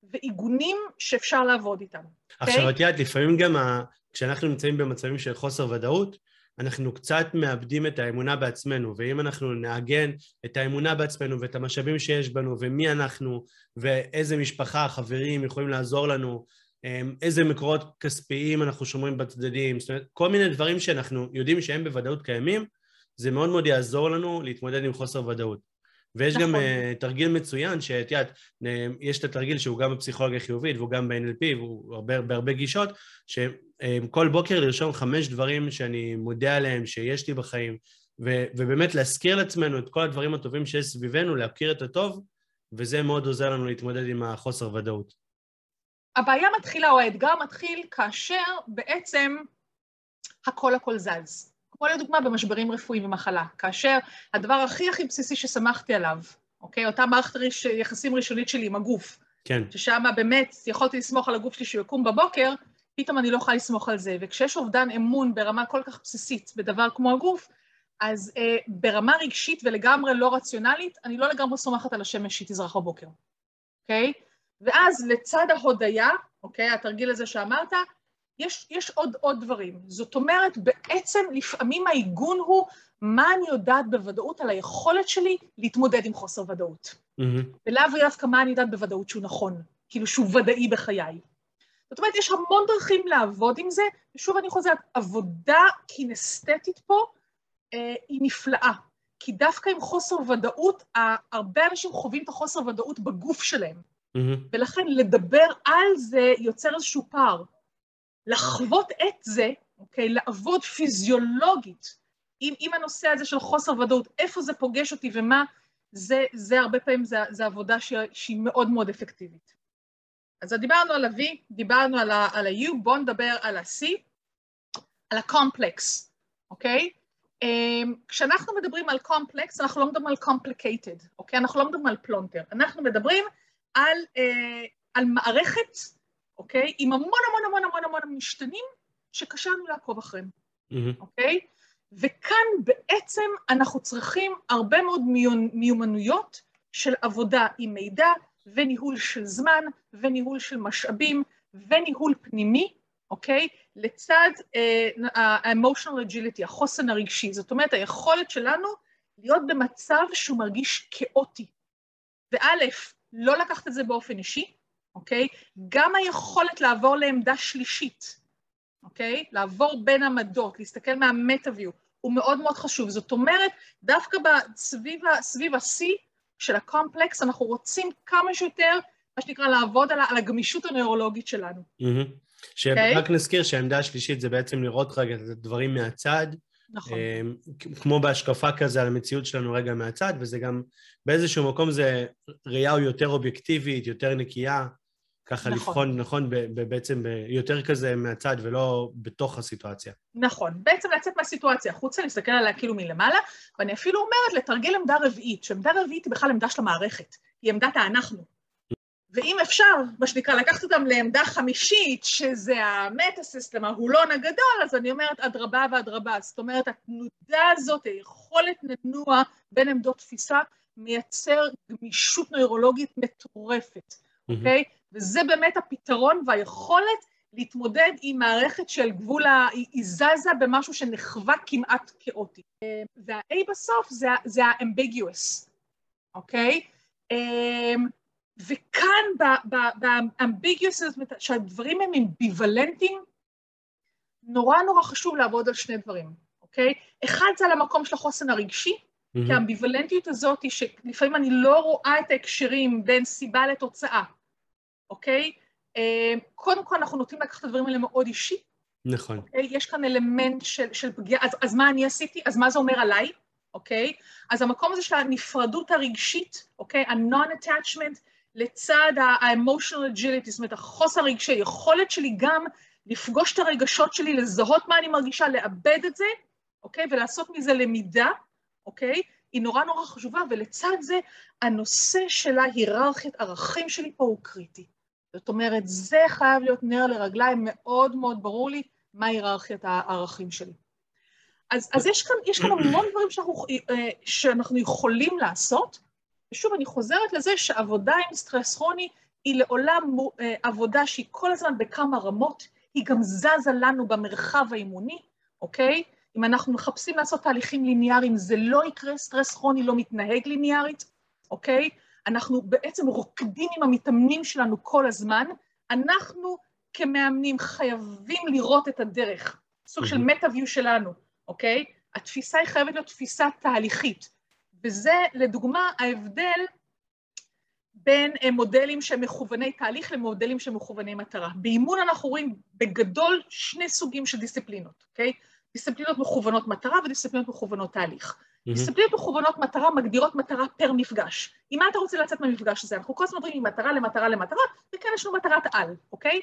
ועיגונים שאפשר לעבוד איתם. עכשיו, אוקיי? את יודעת, לפעמים גם ה... כשאנחנו נמצאים במצבים של חוסר ודאות, אנחנו קצת מאבדים את האמונה בעצמנו, ואם אנחנו נעגן את האמונה בעצמנו ואת המשאבים שיש בנו ומי אנחנו ואיזה משפחה, חברים יכולים לעזור לנו, איזה מקורות כספיים אנחנו שומרים בצדדים, זאת אומרת, כל מיני דברים שאנחנו יודעים שהם בוודאות קיימים, זה מאוד מאוד יעזור לנו להתמודד עם חוסר ודאות. ויש נכון. גם uh, תרגיל מצוין, שאת יודעת, uh, יש את התרגיל שהוא גם בפסיכולוגיה חיובית והוא גם ב-NLP והוא הרבה, בהרבה גישות, שכל בוקר לרשום חמש דברים שאני מודה עליהם, שיש לי בחיים, ו, ובאמת להזכיר לעצמנו את כל הדברים הטובים שיש סביבנו, להכיר את הטוב, וזה מאוד עוזר לנו להתמודד עם החוסר ודאות. הבעיה מתחילה, או האתגר מתחיל, כאשר בעצם הכל הכל זז. כמו לדוגמה במשברים רפואיים ומחלה, כאשר הדבר הכי הכי בסיסי ששמחתי עליו, אוקיי? אותה מערכת ריש, יחסים ראשונית שלי עם הגוף, כן. ששם באמת יכולתי לסמוך על הגוף שלי שהוא יקום בבוקר, פתאום אני לא יכולה לסמוך על זה. וכשיש אובדן אמון ברמה כל כך בסיסית בדבר כמו הגוף, אז אה, ברמה רגשית ולגמרי לא רציונלית, אני לא לגמרי סומכת על השמש שהיא תזרח בבוקר, אוקיי? ואז לצד ההודיה, אוקיי, התרגיל הזה שאמרת, יש, יש עוד, עוד דברים. זאת אומרת, בעצם לפעמים העיגון הוא מה אני יודעת בוודאות על היכולת שלי להתמודד עם חוסר ודאות. Mm-hmm. ולאו דווקא מה אני יודעת בוודאות שהוא נכון, כאילו שהוא ודאי בחיי. זאת אומרת, יש המון דרכים לעבוד עם זה, ושוב אני חוזרת, עבודה קינסתטית פה אה, היא נפלאה. כי דווקא עם חוסר ודאות, הרבה אנשים חווים את החוסר ודאות בגוף שלהם. Mm-hmm. ולכן לדבר על זה יוצר איזשהו פער. לחוות את זה, אוקיי, לעבוד פיזיולוגית עם, עם הנושא הזה של חוסר ודאות, איפה זה פוגש אותי ומה, זה, זה הרבה פעמים, זה, זה עבודה ש, שהיא מאוד מאוד אפקטיבית. אז דיברנו על ה-V, דיברנו על ה-U, בואו נדבר על ה-C, על ה-complex, אוקיי? Um, כשאנחנו מדברים על complex, אנחנו לא מדברים על complicated, אוקיי? אנחנו לא מדברים על פלונטר, אנחנו מדברים על, uh, על מערכת אוקיי? עם המון המון המון המון המון משתנים שקשה לנו לעקוב אחריהם, mm-hmm. אוקיי? וכאן בעצם אנחנו צריכים הרבה מאוד מיומנויות של עבודה עם מידע וניהול של זמן וניהול של משאבים וניהול פנימי, אוקיי? לצד ה-emotional uh, agility, החוסן הרגשי. זאת אומרת, היכולת שלנו להיות במצב שהוא מרגיש כאוטי. וא', לא לקחת את זה באופן אישי, אוקיי? גם היכולת לעבור לעמדה שלישית, אוקיי? לעבור בין עמדות, להסתכל מהמטה-ויו, הוא מאוד מאוד חשוב. זאת אומרת, דווקא בסביב, סביב ה-C של הקומפלקס, אנחנו רוצים כמה שיותר, מה שנקרא, לעבוד על, על הגמישות הנוירולוגית שלנו. Mm-hmm. שרק okay. נזכיר שהעמדה השלישית זה בעצם לראות רגע את הדברים מהצד, נכון. כמו בהשקפה כזה על המציאות שלנו רגע מהצד, וזה גם באיזשהו מקום זה ראייה יותר אובייקטיבית, יותר נקייה, ככה נכון. לבחון, נכון, בעצם יותר כזה מהצד ולא בתוך הסיטואציה. נכון, בעצם לצאת מהסיטואציה החוצה, להסתכל עליה כאילו מלמעלה, ואני אפילו אומרת לתרגל עמדה רביעית, שעמדה רביעית היא בכלל עמדה של המערכת, היא עמדת האנחנו. ואם אפשר, מה שנקרא, לקחת אותם לעמדה חמישית, שזה המטה-סיסטם, ההולון הגדול, אז אני אומרת אדרבה ואדרבה. זאת אומרת, התנודה הזאת, היכולת לנוע בין עמדות תפיסה, מייצר גמישות נוירולוגית מטורפת, אוקיי? Mm-hmm. Okay? וזה באמת הפתרון והיכולת להתמודד עם מערכת של גבול ה... היא זזה במשהו שנחווה כמעט כאוטי. וה-A בסוף זה, זה ה-ambiguous, אוקיי? וכאן באמביגיוס, שהדברים הם אמביוולנטיים, נורא נורא חשוב לעבוד על שני דברים, אוקיי? אחד זה על המקום של החוסן הרגשי, mm-hmm. כי האמביוולנטיות הזאת היא שלפעמים אני לא רואה את ההקשרים בין סיבה לתוצאה, אוקיי? אה, קודם כל אנחנו נוטים לקחת את הדברים האלה מאוד אישי. נכון. אוקיי? יש כאן אלמנט של, של פגיעה, אז, אז מה אני עשיתי? אז מה זה אומר עליי? אוקיי? אז המקום הזה של הנפרדות הרגשית, אוקיי? ה-non-attachment, לצד ה-emotional agility, זאת אומרת, החוסר הרגשי, היכולת שלי גם לפגוש את הרגשות שלי, לזהות מה אני מרגישה, לאבד את זה, אוקיי? ולעשות מזה למידה, אוקיי? היא נורא נורא חשובה, ולצד זה, הנושא של ההיררכיית ערכים שלי פה הוא קריטי. זאת אומרת, זה חייב להיות נר לרגליים, מאוד מאוד ברור לי מה היררכיית הערכים שלי. אז, אז יש, כאן, יש כאן המון דברים שאנחנו, אה, שאנחנו יכולים לעשות, ושוב, אני חוזרת לזה שעבודה עם סטרס כרוני היא לעולם אה, עבודה שהיא כל הזמן בכמה רמות, היא גם זזה לנו במרחב האימוני, אוקיי? אם אנחנו מחפשים לעשות תהליכים ליניאריים, זה לא יקרה, סטרס כרוני לא מתנהג ליניארית, אוקיי? אנחנו בעצם רוקדים עם המתאמנים שלנו כל הזמן. אנחנו כמאמנים חייבים לראות את הדרך, סוג של מטה-ויו שלנו, אוקיי? התפיסה היא חייבת להיות תפיסה תהליכית. וזה לדוגמה ההבדל בין אה, מודלים שהם מכווני תהליך למודלים שהם מכווני מטרה. באימון אנחנו רואים בגדול שני סוגים של דיסציפלינות, אוקיי? דיסציפלינות מכוונות מטרה ודיסציפלינות מכוונות תהליך. Mm-hmm. דיסציפלינות מכוונות מטרה מגדירות מטרה פר מפגש. עם מה אתה רוצה לצאת מהמפגש הזה? אנחנו כל הזמן עוברים ממטרה למטרה למטרה, וכאן יש לנו מטרת על, אוקיי?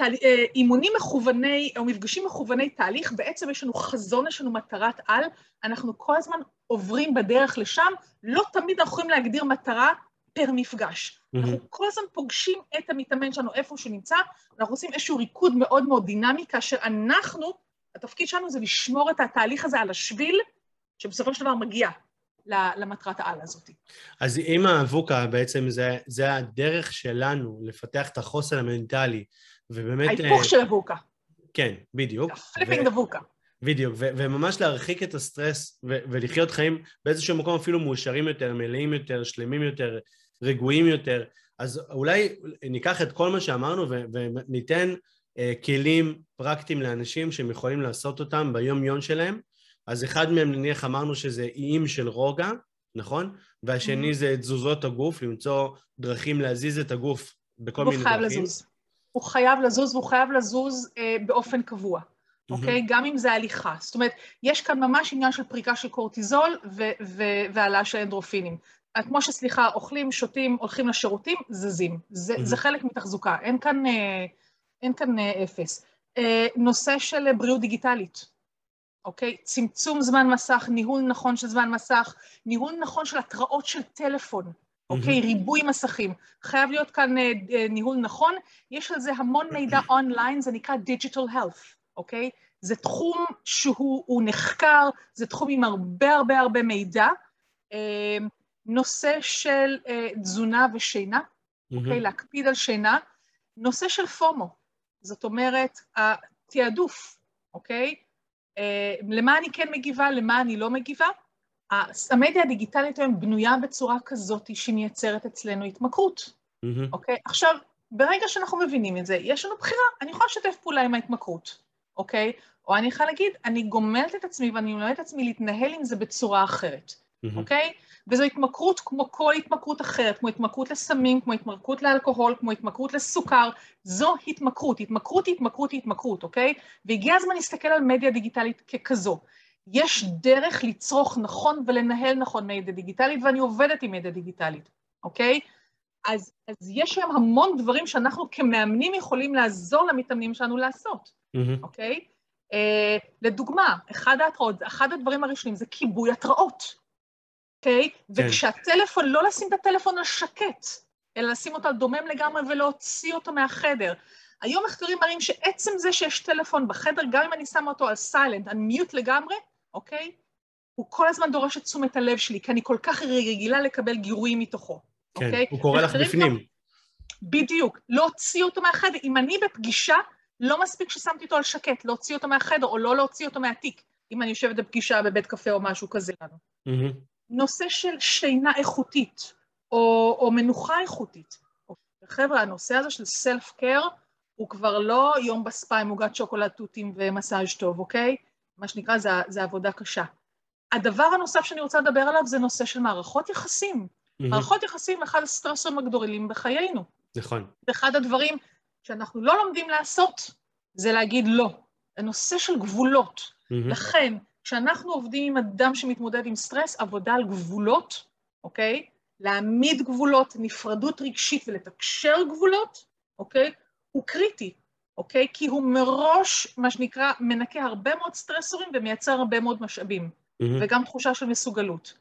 אה, אימונים מכווני, או מפגשים מכווני תהליך, בעצם יש לנו חזון, יש לנו מטרת על, אנחנו כל הזמן עוברים בדרך לשם, לא תמיד אנחנו יכולים להגדיר מטרה פר מפגש. Mm-hmm. אנחנו כל הזמן פוגשים את המתאמן שלנו איפה שהוא נמצא, אנחנו עושים איזשהו ריקוד מאוד מאוד דינמי, כאשר אנחנו, התפקיד שלנו זה לשמור את התהליך הזה על השביל, שבסופו של דבר מגיע למטרת העל הזאת. אז עם האבוקה בעצם זה, זה הדרך שלנו לפתח את החוסן המנטלי, ובאמת... ההיפוך uh, של אבוקה. כן, בדיוק. Flipping ה VUCA. בדיוק, ו- וממש להרחיק את הסטרס ו- ולחיות חיים באיזשהו מקום אפילו מאושרים יותר, מלאים יותר, שלמים יותר, רגועים יותר. אז אולי ניקח את כל מה שאמרנו ו- וניתן uh, כלים פרקטיים לאנשים שהם יכולים לעשות אותם ביום-יום שלהם. אז אחד מהם נניח אמרנו שזה איים של רוגע, נכון? והשני mm-hmm. זה תזוזות הגוף, למצוא דרכים להזיז את הגוף בכל מיני דרכים. הוא חייב לזוז. הוא חייב לזוז והוא חייב לזוז אה, באופן קבוע. אוקיי? Mm-hmm. גם אם זה הליכה. זאת אומרת, יש כאן ממש עניין של פריקה של קורטיזול והעלאה של אנדרופינים. כמו שסליחה, אוכלים, שותים, הולכים לשירותים, זזים. זה, mm-hmm. זה חלק מתחזוקה, אין כאן, אה, אין כאן אה, אפס. אה, נושא של בריאות דיגיטלית, אוקיי? צמצום זמן מסך, ניהול נכון של זמן מסך, ניהול נכון של התראות של טלפון, אוקיי? ריבוי מסכים. חייב להיות כאן ניהול נכון. יש על זה המון מידע אונליין, זה נקרא Digital Health. אוקיי? זה תחום שהוא נחקר, זה תחום עם הרבה הרבה הרבה מידע. אה, נושא של אה, תזונה ושינה. אוקיי? להקפיד על שינה. נושא של פומו, זאת אומרת, התעדוף, אוקיי? אה, למה אני כן מגיבה, למה אני לא מגיבה. המדיה הדיגיטלית היום בנויה בצורה כזאת שהיא מייצרת אצלנו התמכרות, mm-hmm. אוקיי? עכשיו, ברגע שאנחנו מבינים את זה, יש לנו בחירה, אני יכולה לשתף פעולה עם ההתמכרות. אוקיי? או אני יכולה להגיד, אני גומלת את עצמי ואני מלמדת את עצמי להתנהל עם זה בצורה אחרת. אוקיי? וזו התמכרות כמו כל התמכרות אחרת, כמו התמכרות לסמים, כמו התמכרות לאלכוהול, כמו התמכרות לסוכר, זו התמכרות. התמכרות היא התמכרות היא התמכרות, אוקיי? והגיע הזמן להסתכל על מדיה דיגיטלית ככזו. יש דרך לצרוך נכון ולנהל נכון מדיה דיגיטלית, ואני עובדת עם מדיה דיגיטלית, אוקיי? אז, אז יש היום המון דברים שאנחנו כמאמנים יכולים לעזור למתאמנים שלנו לעשות, mm-hmm. אוקיי? Uh, לדוגמה, אחד ההתראות, אחד הדברים הראשונים זה כיבוי התראות, אוקיי? Okay? כן. וכשהטלפון, לא לשים את הטלפון על שקט, אלא לשים אותו על דומם לגמרי ולהוציא אותו מהחדר. היום מחקרים מראים שעצם זה שיש טלפון בחדר, גם אם אני שמה אותו על סיילנט, על מיוט לגמרי, אוקיי? Okay? הוא כל הזמן דורש את תשומת הלב שלי, כי אני כל כך רגילה לקבל גירויים מתוכו, כן, אוקיי? הוא קורא לך בפנים. בדיוק, להוציא אותו מהחדר. אם אני בפגישה, לא מספיק ששמתי אותו על שקט, להוציא אותו מהחדר, או לא להוציא אותו מהתיק, אם אני יושבת בפגישה בבית קפה או משהו כזה לנו. Mm-hmm. נושא של שינה איכותית, או, או מנוחה איכותית. חבר'ה, הנושא הזה של סלף קר הוא כבר לא יום בספה עם עוגת שוקולד תותים ומסאז' טוב, אוקיי? מה שנקרא, זה, זה עבודה קשה. הדבר הנוסף שאני רוצה לדבר עליו זה נושא של מערכות יחסים. Mm-hmm. מערכות יחסים אחד הסטרסים הגדולים בחיינו. נכון. ואחד הדברים שאנחנו לא לומדים לעשות זה להגיד לא. הנושא של גבולות. Mm-hmm. לכן, כשאנחנו עובדים עם אדם שמתמודד עם סטרס, עבודה על גבולות, אוקיי? להעמיד גבולות, נפרדות רגשית ולתקשר גבולות, אוקיי? הוא קריטי, אוקיי? כי הוא מראש, מה שנקרא, מנקה הרבה מאוד סטרסורים ומייצר הרבה מאוד משאבים, mm-hmm. וגם תחושה של מסוגלות.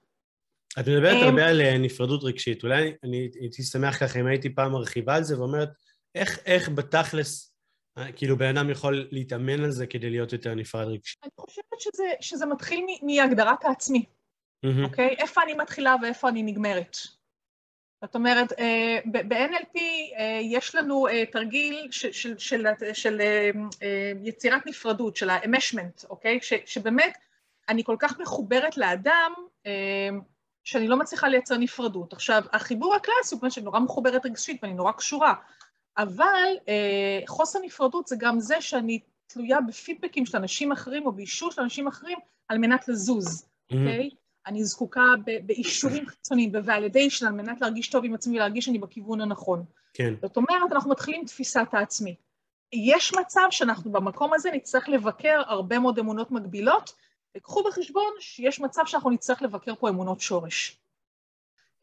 את מדברת אמ, הרבה על אה, נפרדות רגשית. אולי אני הייתי שמח ככה אם הייתי פעם מרחיבה על זה ואומרת, איך, איך בתכלס אה, כאילו בן אדם יכול להתאמן על זה כדי להיות יותר נפרד רגשי? אני חושבת שזה, שזה מתחיל מהגדרת העצמי, mm-hmm. אוקיי? איפה אני מתחילה ואיפה אני נגמרת. זאת אומרת, אה, ב-NLP אה, יש לנו תרגיל של, של, של, של יצירת נפרדות, של ה-emeshment, אוקיי? ש, שבאמת אני כל כך מחוברת לאדם, שאני לא מצליחה לייצר נפרדות. עכשיו, החיבור הקלאסי הוא שאני נורא מחוברת רגשית ואני נורא קשורה, אבל אה, חוסר נפרדות זה גם זה שאני תלויה בפידבקים של אנשים אחרים או באישור של אנשים אחרים על מנת לזוז. אוקיי? Mm-hmm. Okay? אני זקוקה באישורים חיצוניים, ב-validation, על מנת להרגיש טוב עם עצמי ולהרגיש שאני בכיוון הנכון. כן. זאת אומרת, אנחנו מתחילים תפיסת העצמי. יש מצב שאנחנו במקום הזה נצטרך לבקר הרבה מאוד אמונות מגבילות, וקחו בחשבון שיש מצב שאנחנו נצטרך לבקר פה אמונות שורש.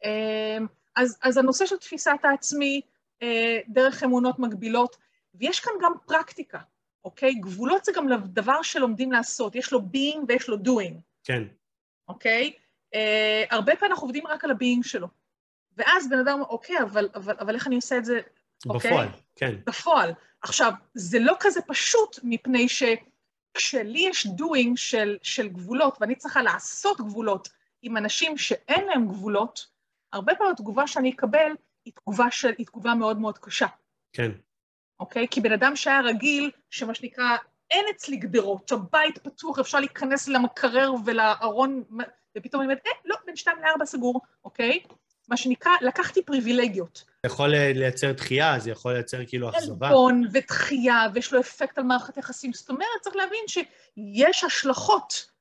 אה, אז, אז הנושא של תפיסת העצמי, אה, דרך אמונות מגבילות, ויש כאן גם פרקטיקה, אוקיי? גבולות זה גם דבר שלומדים לעשות, יש לו being ויש לו doing. כן. אוקיי? אה, הרבה פעמים אנחנו עובדים רק על ה-being שלו. ואז בן אדם אומר, אוקיי, אבל, אבל, אבל איך אני עושה את זה? אוקיי? בפועל, אוקיי? כן. בפועל. עכשיו, זה לא כזה פשוט, מפני שכשלי יש doing של, של גבולות, ואני צריכה לעשות גבולות עם אנשים שאין להם גבולות, הרבה פעמים התגובה שאני אקבל היא תגובה, של, היא תגובה מאוד מאוד קשה. כן. אוקיי? כי בן אדם שהיה רגיל, שמה שנקרא, אין אצלי גדרות, הבית פתוח, אפשר להיכנס למקרר ולארון, ופתאום אני אומרת, אה, לא, בין שתיים לארבע סגור, אוקיי? מה שנקרא, לקחתי פריבילגיות. זה יכול לייצר דחייה, זה יכול לייצר כאילו אכזבה. עלבון ודחייה, ויש לו אפקט על מערכת יחסים. זאת אומרת, צריך להבין שיש השלכות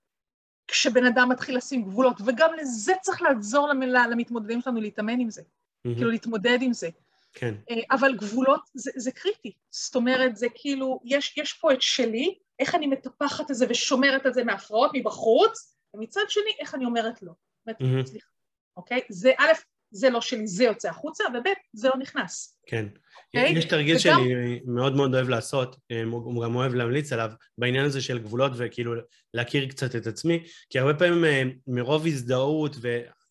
כשבן אדם מתחיל לשים גבולות, וגם לזה צריך לעזור למתמודדים שלנו להתאמן עם זה. mm-hmm. כאילו להתמודד עם זה. כן. אה, אבל גבולות זה, זה קריטי. זאת אומרת, זה כאילו, יש, יש פה את שלי, איך אני מטפחת את זה ושומרת את זה מהפרעות מבחוץ, ומצד שני, איך אני אומרת לא. Mm-hmm. סליחה, אוקיי? זה א', זה לא שלי, זה יוצא החוצה, וב', זה לא נכנס. כן. Okay? אוקיי? יש תרגיל וגם... שאני מאוד מאוד אוהב לעשות, אה, הוא גם אוהב להמליץ עליו, בעניין הזה של גבולות וכאילו להכיר קצת את עצמי, כי הרבה פעמים אה, מרוב הזדהות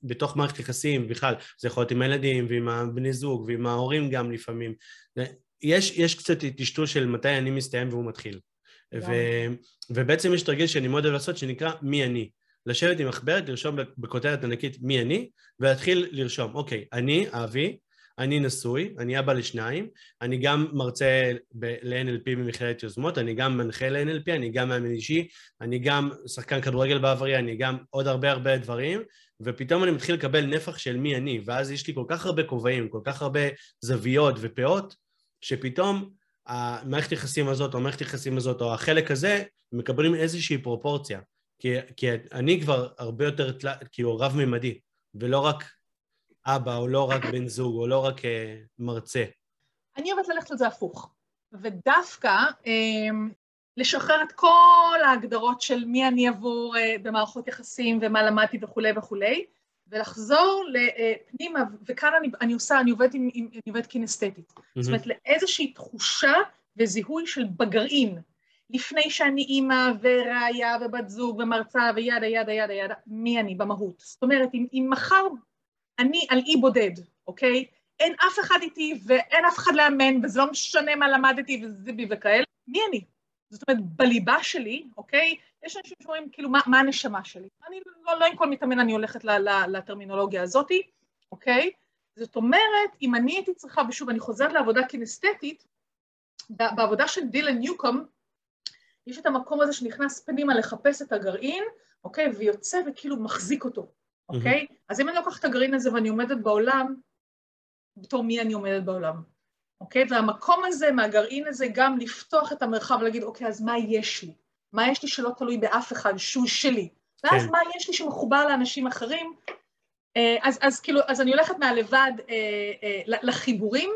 בתוך מערכת יחסים בכלל, זה יכול להיות עם הילדים ועם הבני זוג ועם ההורים גם לפעמים. יש, יש קצת טשטוש של מתי אני מסתיים והוא מתחיל. ו, ובעצם יש תרגיל שאני מאוד אוהב לעשות שנקרא מי אני. לשבת עם מחברת, לרשום בכותרת ענקית מי אני, ולהתחיל לרשום, אוקיי, אני אבי, אני נשוי, אני אבא לשניים, אני גם מרצה ל-NLP במכללת יוזמות, אני גם מנחה ל-NLP, אני גם מאמן אישי, אני גם שחקן כדורגל בעברי, אני גם עוד הרבה הרבה דברים, ופתאום אני מתחיל לקבל נפח של מי אני, ואז יש לי כל כך הרבה כובעים, כל כך הרבה זוויות ופאות, שפתאום המערכת יחסים הזאת, או המערכת יחסים הזאת, או החלק הזה, מקבלים איזושהי פרופורציה. כי, כי אני כבר הרבה יותר, כאילו, רב-ממדי, ולא רק אבא, או לא רק בן זוג, או לא רק uh, מרצה. אני אוהבת ללכת לזה הפוך, ודווקא um, לשחרר את כל ההגדרות של מי אני עבור uh, במערכות יחסים ומה למדתי וכולי וכולי, ולחזור לפנימה, אה, וכאן אני, אני עושה, אני עובדת, עם, עם, אני עובדת קינסתטית. Mm-hmm. זאת אומרת, לאיזושהי תחושה וזיהוי של בגרעין, לפני שאני אימא וראיה ובת זוג ומרצה וידה ידה ידה ידה, מי אני במהות. זאת אומרת, אם, אם מחר אני על אי בודד, אוקיי? אין אף אחד איתי ואין אף אחד לאמן וזה לא משנה מה למדתי וזיבי וכאלה, מי אני? זאת אומרת, בליבה שלי, אוקיי? יש אנשים שאומרים, כאילו, מה, מה הנשמה שלי? אני לא, לא עם כל מתאמן אני הולכת ל, ל, לטרמינולוגיה הזאתי, אוקיי? זאת אומרת, אם אני הייתי צריכה, ושוב, אני חוזרת לעבודה קינסתטית, בעבודה של דילן ניוקום, יש את המקום הזה שנכנס פנימה לחפש את הגרעין, אוקיי? ויוצא וכאילו מחזיק אותו, אוקיי? Mm-hmm. אז אם אני לוקחת את הגרעין הזה ואני עומדת בעולם, בתור מי אני עומדת בעולם? אוקיי? והמקום הזה, מהגרעין הזה, גם לפתוח את המרחב ולהגיד, אוקיי, אז מה יש לי? מה יש לי שלא תלוי באף אחד, שהוא שלי? ואז כן. מה יש לי שמחובר לאנשים אחרים? אה, אז, אז כאילו, אז אני הולכת מהלבד אה, אה, לחיבורים.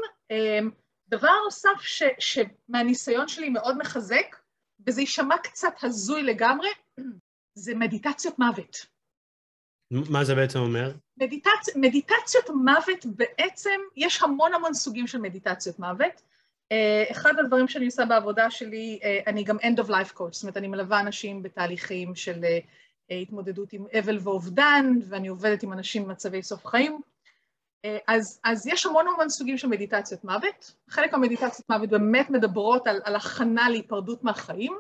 דבר נוסף ש, שמהניסיון שלי מאוד מחזק, וזה יישמע קצת הזוי לגמרי, זה מדיטציות מוות. מה זה בעצם אומר? מדיטצ... מדיטציות מוות בעצם, יש המון המון סוגים של מדיטציות מוות. Uh, אחד הדברים שאני עושה בעבודה שלי, uh, אני גם end of life coach, זאת אומרת, אני מלווה אנשים בתהליכים של uh, התמודדות עם אבל ואובדן, ואני עובדת עם אנשים במצבי סוף חיים. אז, אז יש המון המון סוגים של מדיטציות מוות. חלק מהמדיטציות מוות באמת מדברות על, על הכנה להיפרדות מהחיים,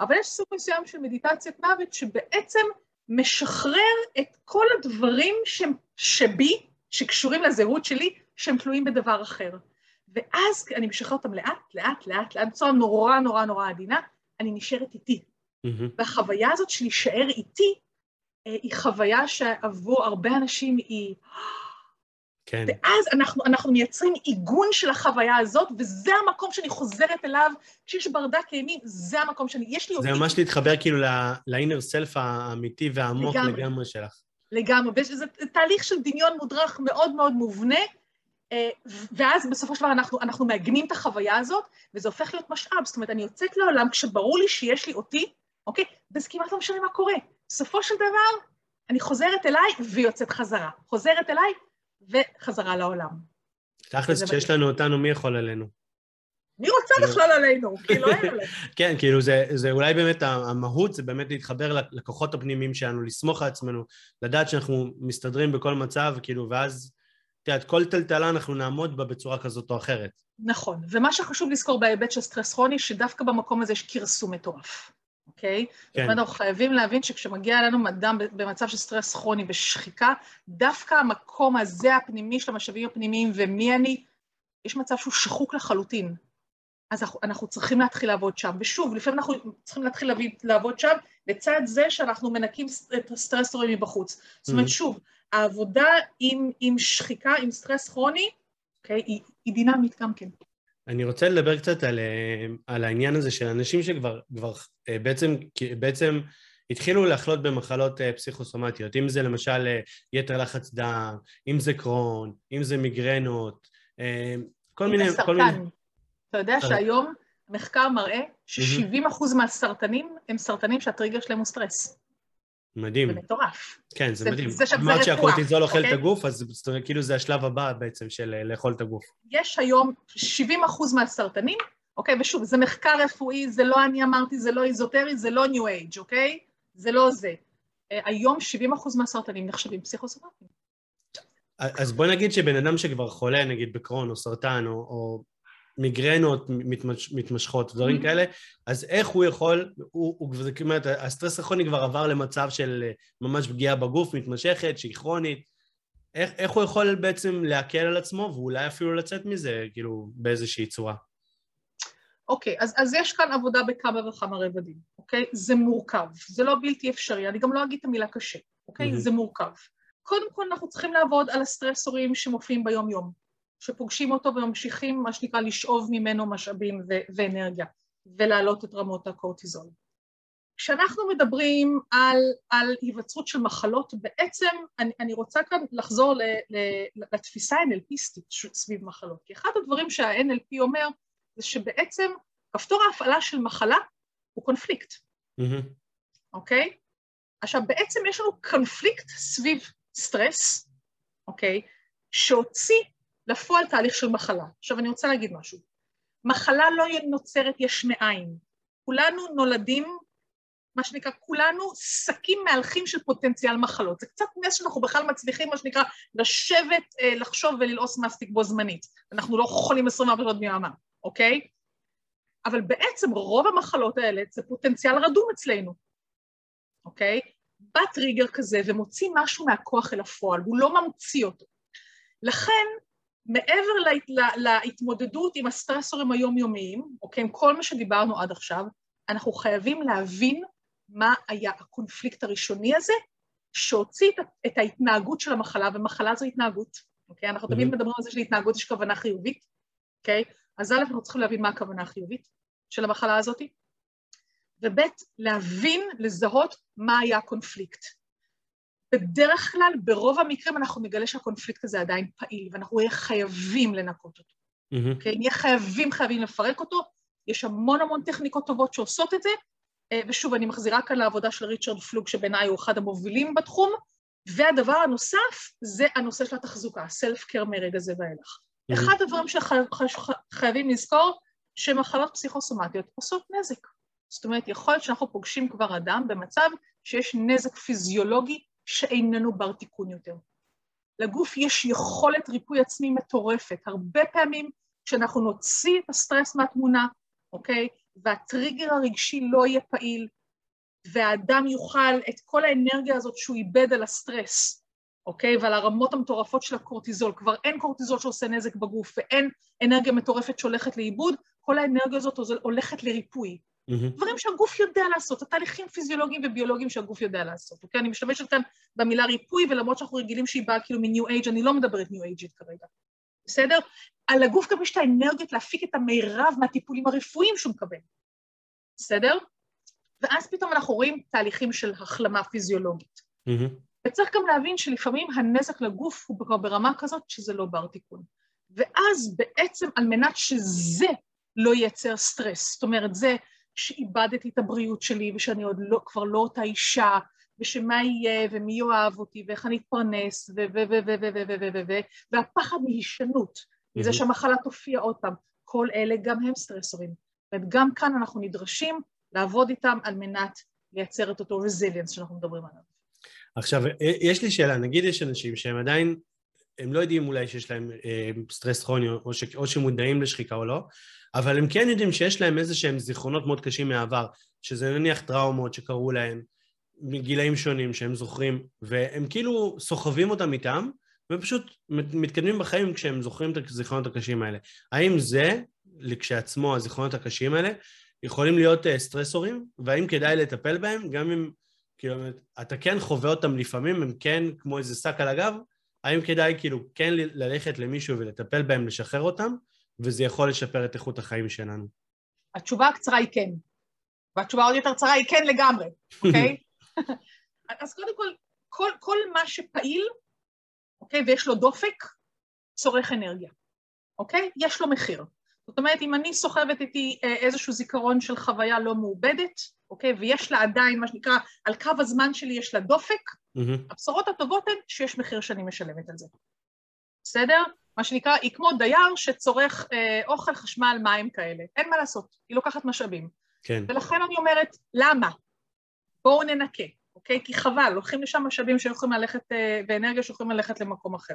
אבל יש סוג מסוים של מדיטציות מוות שבעצם משחרר את כל הדברים שהם שבי, שקשורים לזהות שלי, שהם תלויים בדבר אחר. ואז אני משחרר אותם לאט, לאט, לאט, לאט, בצורה נורא נורא נורא עדינה, אני נשארת איתי. Mm-hmm. והחוויה הזאת של להישאר איתי, אה, היא חוויה שעבור הרבה אנשים היא... כן. ואז אנחנו, אנחנו מייצרים עיגון של החוויה הזאת, וזה המקום שאני חוזרת אליו, כשיש ברדק אימים, זה המקום שאני, יש לי... זה ממש להתחבר כאילו לאינר סלף האמיתי והעמוק לגמרי, לגמרי שלך. לגמרי, וזה תהליך של דמיון מודרך מאוד מאוד מובנה, אה, ואז בסופו של דבר אנחנו, אנחנו מעגנים את החוויה הזאת, וזה הופך להיות משאב. זאת אומרת, אני יוצאת לעולם כשברור לי שיש לי אותי, אוקיי? וזה כמעט לא משנה מה קורה. בסופו של דבר, אני חוזרת אליי ויוצאת חזרה. חוזרת אליי וחזרה לעולם. תכלס, כשיש לנו אותנו, מי יכול עלינו? מי רוצה בכלל עלינו? כאילו אין עלינו. כן, כאילו זה, זה אולי באמת, המהות זה באמת להתחבר לכוחות הפנימיים שלנו, לסמוך על עצמנו, לדעת שאנחנו מסתדרים בכל מצב, כאילו, ואז, את יודעת, כל טלטלה אנחנו נעמוד בה בצורה כזאת או אחרת. נכון, ומה שחשוב לזכור בהיבט של סטרס כרוני, שדווקא במקום הזה יש כרסום מטורף. אוקיי? כן. זאת אומרת, אנחנו חייבים להבין שכשמגיע אלינו אדם במצב של סטרס כרוני ושחיקה, דווקא המקום הזה הפנימי של המשאבים הפנימיים ומי אני, יש מצב שהוא שחוק לחלוטין. אז אנחנו, אנחנו צריכים להתחיל לעבוד שם. ושוב, לפעמים אנחנו צריכים להתחיל להביא, לעבוד שם, לצד זה שאנחנו מנקים את הסטרסורים מבחוץ. זאת אומרת, mm-hmm. שוב, העבודה עם, עם שחיקה, עם סטרס כרוני, אוקיי, היא, היא דינמית גם כן. אני רוצה לדבר קצת על, אה, על העניין הזה של אנשים שכבר כבר, אה, בעצם, בעצם התחילו לחלות במחלות אה, פסיכוסומטיות, אם זה למשל יתר לחץ דם, אם זה קרון, אם זה מיגרנות, כל מיני... סרטן. כל מיני... אתה יודע שהיום מחקר מראה ש-70% מהסרטנים הם סרטנים שהטריגר שלהם הוא סטרס. מדהים. זה מטורף. כן, זה, זה מדהים. זה שם זה רפואה. שהקורטיזול אוכל אוקיי? את הגוף, אז זאת אומרת, כאילו זה השלב הבא בעצם של אה, לאכול את הגוף. יש היום 70 אחוז מהסרטנים, אוקיי? ושוב, זה מחקר רפואי, זה לא אני אמרתי, זה לא איזוטרי, זה לא ניו אייג', אוקיי? זה לא זה. אה, היום 70 אחוז מהסרטנים נחשבים פסיכוסומטיים. אז בוא נגיד שבן אדם שכבר חולה, נגיד בקרון או סרטן או, או מיגרנות מתמש, מתמשכות, דברים mm-hmm. כאלה, אז איך הוא יכול, הוא, הוא, זאת אומרת, הסטרס הכרוני כבר עבר למצב של אה, ממש פגיעה בגוף מתמשכת, שהיא כרונית, איך, איך הוא יכול בעצם להקל על עצמו ואולי אפילו לצאת מזה, כאילו, באיזושהי צורה? אוקיי, okay, אז, אז יש כאן עבודה בכמה וכמה רבדים, אוקיי? Okay? זה מורכב, זה לא בלתי אפשרי, אני גם לא אגיד את המילה קשה, אוקיי? Okay? Mm-hmm. זה מורכב. קודם כל אנחנו צריכים לעבוד על הסטרסורים שמופיעים ביום-יום. שפוגשים אותו וממשיכים, מה שנקרא, לשאוב ממנו משאבים ו- ואנרגיה, ולהעלות את רמות הקורטיזול. כשאנחנו מדברים על, על היווצרות של מחלות, בעצם אני, אני רוצה כאן לחזור ל, ל, לתפיסה ה-NLPיסטית סביב מחלות. כי אחד הדברים שה-NLP אומר זה שבעצם כפתור ההפעלה של מחלה הוא קונפליקט, אוקיי? Mm-hmm. Okay? עכשיו, בעצם יש לנו קונפליקט סביב סטרס, אוקיי? Okay? שהוציא לפועל תהליך של מחלה. עכשיו, אני רוצה להגיד משהו. מחלה לא נוצרת יש מאין. כולנו נולדים מה שנקרא, כולנו שקים מהלכים של פוטנציאל מחלות. זה קצת נס שאנחנו בכלל מצליחים, מה שנקרא, לשבת, אה, לחשוב וללעוס מסטיק בו זמנית. אנחנו לא חולים 24 שעות ביממה, אוקיי? אבל בעצם רוב המחלות האלה זה פוטנציאל רדום אצלנו, אוקיי? בא טריגר כזה ומוציא משהו מהכוח אל הפועל, הוא לא ממציא אותו. לכן, מעבר לה, לה, להתמודדות עם הסטרסורים היומיומיים, אוקיי, עם כל מה שדיברנו עד עכשיו, אנחנו חייבים להבין מה היה הקונפליקט הראשוני הזה, שהוציא את ההתנהגות של המחלה, ומחלה זו התנהגות, אוקיי? אנחנו תמיד. מדברים על זה שלהתנהגות יש כוונה חיובית, אוקיי? אז א', אנחנו צריכים להבין מה הכוונה החיובית של המחלה הזאת, וב', להבין, לזהות מה היה הקונפליקט. בדרך כלל, ברוב המקרים אנחנו נגלה שהקונפליקט הזה עדיין פעיל, ואנחנו נהיה חייבים לנקות אותו. Mm-hmm. אוקיי? נהיה חייבים, חייבים לפרק אותו. יש המון המון טכניקות טובות שעושות את זה, אה, ושוב, אני מחזירה כאן לעבודה של ריצ'רד פלוג, שבעיניי הוא אחד המובילים בתחום, והדבר הנוסף זה הנושא של התחזוקה, סלף קר מרגע זה ואילך. Mm-hmm. אחד הדברים שחייבים לזכור, שמחלות פסיכוסומטיות עושות נזק. זאת אומרת, יכול להיות שאנחנו פוגשים כבר אדם במצב שיש נזק פיזיולוגי שאיננו בר תיקון יותר. לגוף יש יכולת ריפוי עצמי מטורפת. הרבה פעמים כשאנחנו נוציא את הסטרס מהתמונה, אוקיי? והטריגר הרגשי לא יהיה פעיל, והאדם יוכל את כל האנרגיה הזאת שהוא איבד על הסטרס, אוקיי? ועל הרמות המטורפות של הקורטיזול. כבר אין קורטיזול שעושה נזק בגוף ואין אנרגיה מטורפת שהולכת לאיבוד, כל האנרגיה הזאת הולכת לריפוי. Mm-hmm. דברים שהגוף יודע לעשות, התהליכים פיזיולוגיים וביולוגיים שהגוף יודע לעשות, אוקיי? אני משתמשת כאן במילה ריפוי, ולמרות שאנחנו רגילים שהיא באה כאילו מניו אייג', אני לא מדברת ניו אייג'ית כרגע, בסדר? על הגוף גם יש את האנרגיות להפיק את המירב מהטיפולים הרפואיים שהוא מקבל, בסדר? ואז פתאום אנחנו רואים תהליכים של החלמה פיזיולוגית. Mm-hmm. וצריך גם להבין שלפעמים הנזק לגוף הוא כבר ברמה כזאת שזה לא בר תיקון. ואז בעצם על מנת שזה לא ייצר סטרס, זאת אומרת זה שאיבדתי את הבריאות שלי ושאני עוד לא, כבר לא אותה אישה ושמה יהיה ומי יאהב אותי ואיך אני אתפרנס ו... ו... ו... ו... ו... ו... ו... ו... ו... והפחד מהישנות, מזה שהמחלה תופיע עוד פעם, כל אלה גם הם סטרסורים. וגם כאן אנחנו נדרשים לעבוד איתם על מנת לייצר את אותו רזיליאנס שאנחנו מדברים עליו. עכשיו, יש לי שאלה, נגיד יש אנשים שהם עדיין, הם לא יודעים אולי שיש להם אה, סטרס כרוני או, ש, או שמודעים לשחיקה או לא, אבל הם כן יודעים שיש להם איזה שהם זיכרונות מאוד קשים מהעבר, שזה נניח טראומות שקרו להם מגילאים שונים שהם זוכרים, והם כאילו סוחבים אותם איתם, ופשוט מתקדמים בחיים כשהם זוכרים את הזיכרונות הקשים האלה. האם זה, כשעצמו, הזיכרונות הקשים האלה, יכולים להיות uh, סטרסורים, והאם כדאי לטפל בהם, גם אם, כאילו, אתה כן חווה אותם לפעמים, הם כן כמו איזה שק על הגב, האם כדאי כאילו כן ללכת למישהו ולטפל בהם, לשחרר אותם, וזה יכול לשפר את איכות החיים שלנו? התשובה הקצרה היא כן. והתשובה עוד יותר קצרה היא כן לגמרי, אוקיי? אז קודם כל, כל, כל מה שפעיל, אוקיי, ויש לו דופק, צורך אנרגיה, אוקיי? יש לו מחיר. זאת אומרת, אם אני סוחבת איתי אה, איזשהו זיכרון של חוויה לא מעובדת, אוקיי, ויש לה עדיין, מה שנקרא, על קו הזמן שלי יש לה דופק, mm-hmm. הבשורות הטובות הן שיש מחיר שאני משלמת על זה. בסדר? מה שנקרא, היא כמו דייר שצורך אה, אוכל, חשמל, מים כאלה. אין מה לעשות, היא לוקחת משאבים. כן. ולכן אני אומרת, למה? בואו ננקה, אוקיי? כי חבל, לוקחים לשם משאבים שיכולים ללכת, אה, ואנרגיה שיכולים ללכת למקום אחר.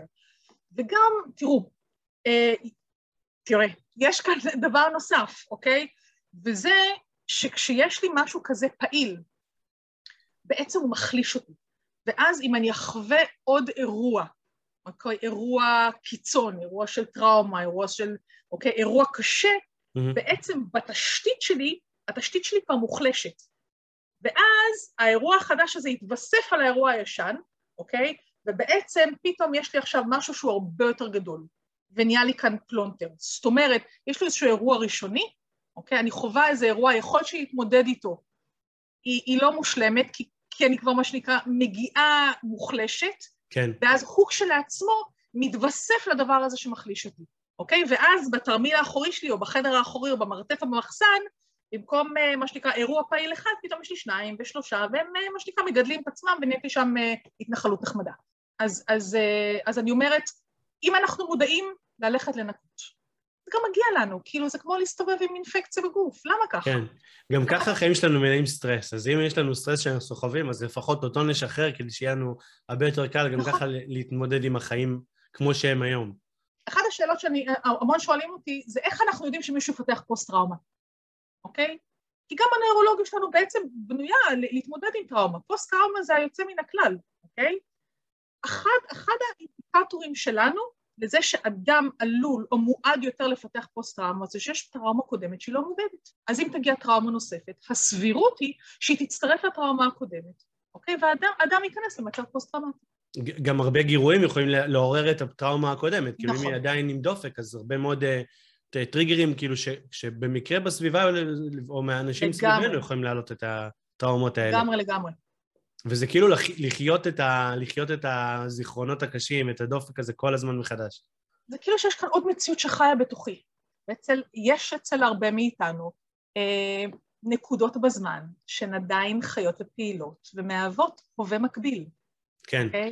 וגם, תראו, אה, תראה, יש כאן דבר נוסף, אוקיי? וזה שכשיש לי משהו כזה פעיל, בעצם הוא מחליש אותי. ואז אם אני אחווה עוד אירוע, אירוע קיצון, אירוע של טראומה, אירוע של, אוקיי, אירוע קשה, mm-hmm. בעצם בתשתית שלי, התשתית שלי כבר מוחלשת. ואז האירוע החדש הזה יתווסף על האירוע הישן, אוקיי? ובעצם פתאום יש לי עכשיו משהו שהוא הרבה יותר גדול. ונהיה לי כאן פלונטר. זאת אומרת, יש לי איזשהו אירוע ראשוני, אוקיי? אני חווה איזה אירוע, יכול להיות להתמודד איתו היא, היא לא מושלמת, כי, כי אני כבר מה שנקרא מגיעה מוחלשת, כן. ואז הוא כשלעצמו מתווסף לדבר הזה שמחליש אותי, אוקיי? ואז בתרמיל האחורי שלי, או בחדר האחורי, או במרתף המחסן, במקום אה, מה שנקרא אירוע פעיל אחד, פתאום יש לי שניים ושלושה, והם אה, מה שנקרא מגדלים את עצמם ונהיית לי שם אה, התנחלות נחמדה. אז, אז, אז אני אומרת, אם אנחנו מודעים ללכת לנקות, זה גם מגיע לנו, כאילו זה כמו להסתובב עם אינפקציה בגוף, למה ככה? כן, גם ככה החיים שלנו מלאים סטרס, אז אם יש לנו סטרס שאנחנו סוחבים, אז לפחות אותו נשחרר כדי שיהיה לנו הרבה יותר קל גם נכון. ככה להתמודד עם החיים כמו שהם היום. אחת השאלות שאני, המון שואלים אותי, זה איך אנחנו יודעים שמישהו יפתח פוסט-טראומה, אוקיי? כי גם הנוירולוגיה שלנו בעצם בנויה להתמודד עם טראומה. פוסט-טראומה זה היוצא מן הכלל, אוקיי? אחד, אחד האינדיקטורים שלנו לזה שאדם עלול או מועד יותר לפתח פוסט-טראומה זה שיש טראומה קודמת שהיא לא מודדת. אז אם תגיע טראומה נוספת, הסבירות היא שהיא תצטרף לטראומה הקודמת, אוקיי? ואדם ייכנס למצב פוסט-טראומטי. גם הרבה גירויים יכולים לעורר את הטראומה הקודמת. כאילו נכון. אם היא עדיין עם דופק, אז הרבה מאוד uh, טריגרים, כאילו ש, שבמקרה בסביבה או מהאנשים סביבנו יכולים להעלות את הטראומות האלה. לגמרי, לגמרי. וזה כאילו לחיות את, ה, לחיות את הזיכרונות הקשים, את הדופק הזה כל הזמן מחדש. זה כאילו שיש כאן עוד מציאות שחיה בתוכי. ואצל, יש אצל הרבה מאיתנו אה, נקודות בזמן שהן עדיין חיות ופעילות ומהוות הווה מקביל. כן. Okay? אוקיי?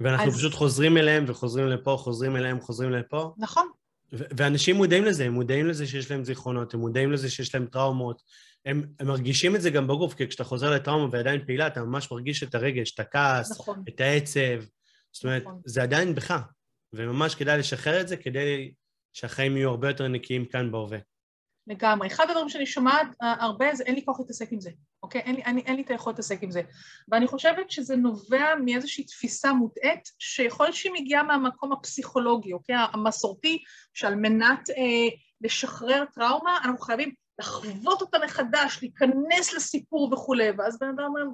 ואנחנו אז... פשוט חוזרים אליהם וחוזרים לפה, חוזרים אליהם, חוזרים לפה. נכון. ואנשים מודעים לזה, הם מודעים לזה שיש להם זיכרונות, הם מודעים לזה שיש להם טראומות, הם, הם מרגישים את זה גם בגוף, כי כשאתה חוזר לטראומה ועדיין פעילה, אתה ממש מרגיש את הרגש, את הכעס, נכון. את העצב. זאת אומרת, נכון. זה עדיין בך, וממש כדאי לשחרר את זה כדי שהחיים יהיו הרבה יותר נקיים כאן בהווה. לגמרי. אחד הדברים שאני שומעת אה, הרבה זה אין לי כוח להתעסק עם זה, אוקיי? אין לי, אין, אין לי את היכולת להתעסק עם זה. ואני חושבת שזה נובע מאיזושהי תפיסה מוטעית, שיכול להיות שהיא מגיעה מהמקום הפסיכולוגי, אוקיי? המסורתי, שעל מנת אה, לשחרר טראומה, אנחנו חייבים לחוות אותה מחדש, להיכנס לסיפור וכולי, ואז בן אדם אומר,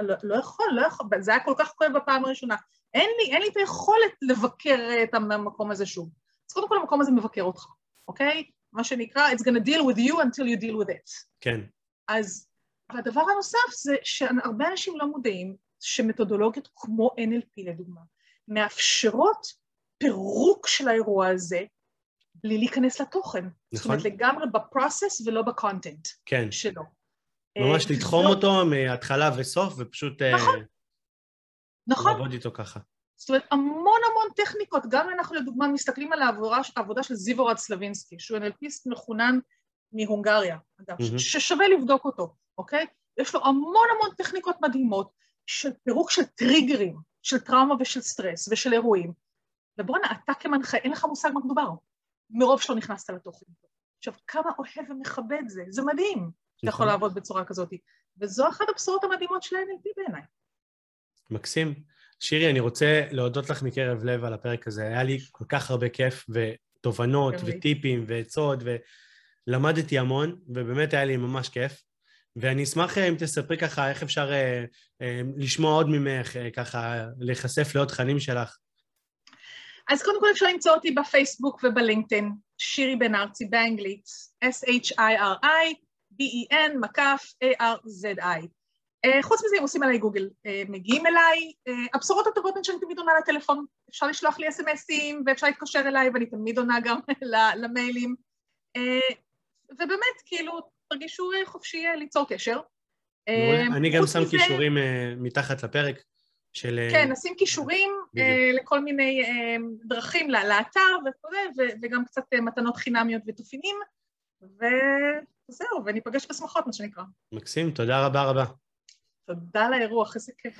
לא, לא יכול, לא יכול, זה היה כל כך כואב בפעם הראשונה. אין לי, אין לי את היכולת לבקר את המקום הזה שוב. אז קודם כל המקום הזה מבקר אותך, אוקיי? מה שנקרא, it's gonna deal with you until you deal with it. כן. אז, והדבר הנוסף זה שהרבה אנשים לא מודעים שמתודולוגיות כמו NLP לדוגמה, מאפשרות פירוק של האירוע הזה בלי להיכנס לתוכן. נכון. זאת אומרת, לגמרי בפרוסס ולא בקונטנט כן. שלו. ממש אה, לתחום. אותו מההתחלה וסוף, ופשוט אה, נכון. נכון. לעבוד איתו ככה. זאת אומרת, המון המון טכניקות, גם אנחנו לדוגמה מסתכלים על העבודה, העבודה של זיבורד סלבינסקי, שהוא אנליסט מחונן מהונגריה, אגב, mm-hmm. ששווה לבדוק אותו, אוקיי? יש לו המון המון טכניקות מדהימות של פירוק של טריגרים, של טראומה ושל סטרס ושל אירועים. ובואנה, אתה כמנחה, אין לך מושג מה מדובר. מרוב שלא נכנסת לתוכן. עכשיו, כמה אוהב ומכבד זה, זה מדהים שאתה יכול נכון. לעבוד בצורה כזאת. וזו אחת הבשורות המדהימות של ה-NLP בעיניי. מקסים. שירי, אני רוצה להודות לך מקרב לב על הפרק הזה. היה לי כל כך הרבה כיף, ותובנות, וטיפים, ועצות, ולמדתי המון, ובאמת היה לי ממש כיף. ואני אשמח אה, אם תספרי ככה איך אפשר אה, אה, לשמוע עוד ממך, אה, ככה להיחשף לעוד תכנים שלך. אז קודם כל אפשר למצוא אותי בפייסבוק ובלינקדאין, שירי בן ארצי באנגלית, S-H-I-R-I, B-E-N, מקף, A-R-Z-I. Uh, חוץ מזה, אם עושים עליי גוגל, uh, מגיעים אליי. Uh, הבשורות הטובות הן שאני תמיד עונה לטלפון. אפשר לשלוח לי אס.אם.אסים ואפשר להתקשר אליי, ואני תמיד עונה גם למיילים. ובאמת, כאילו, תרגישו חופשי ליצור קשר. אני גם שם כישורים מתחת לפרק. של... כן, נשים כישורים לכל מיני דרכים לאתר וכו', וגם קצת מתנות חינמיות ותופינים, וזהו, וניפגש בשמחות, מה שנקרא. מקסים, תודה רבה רבה. תודה על האירוח, איזה כיף.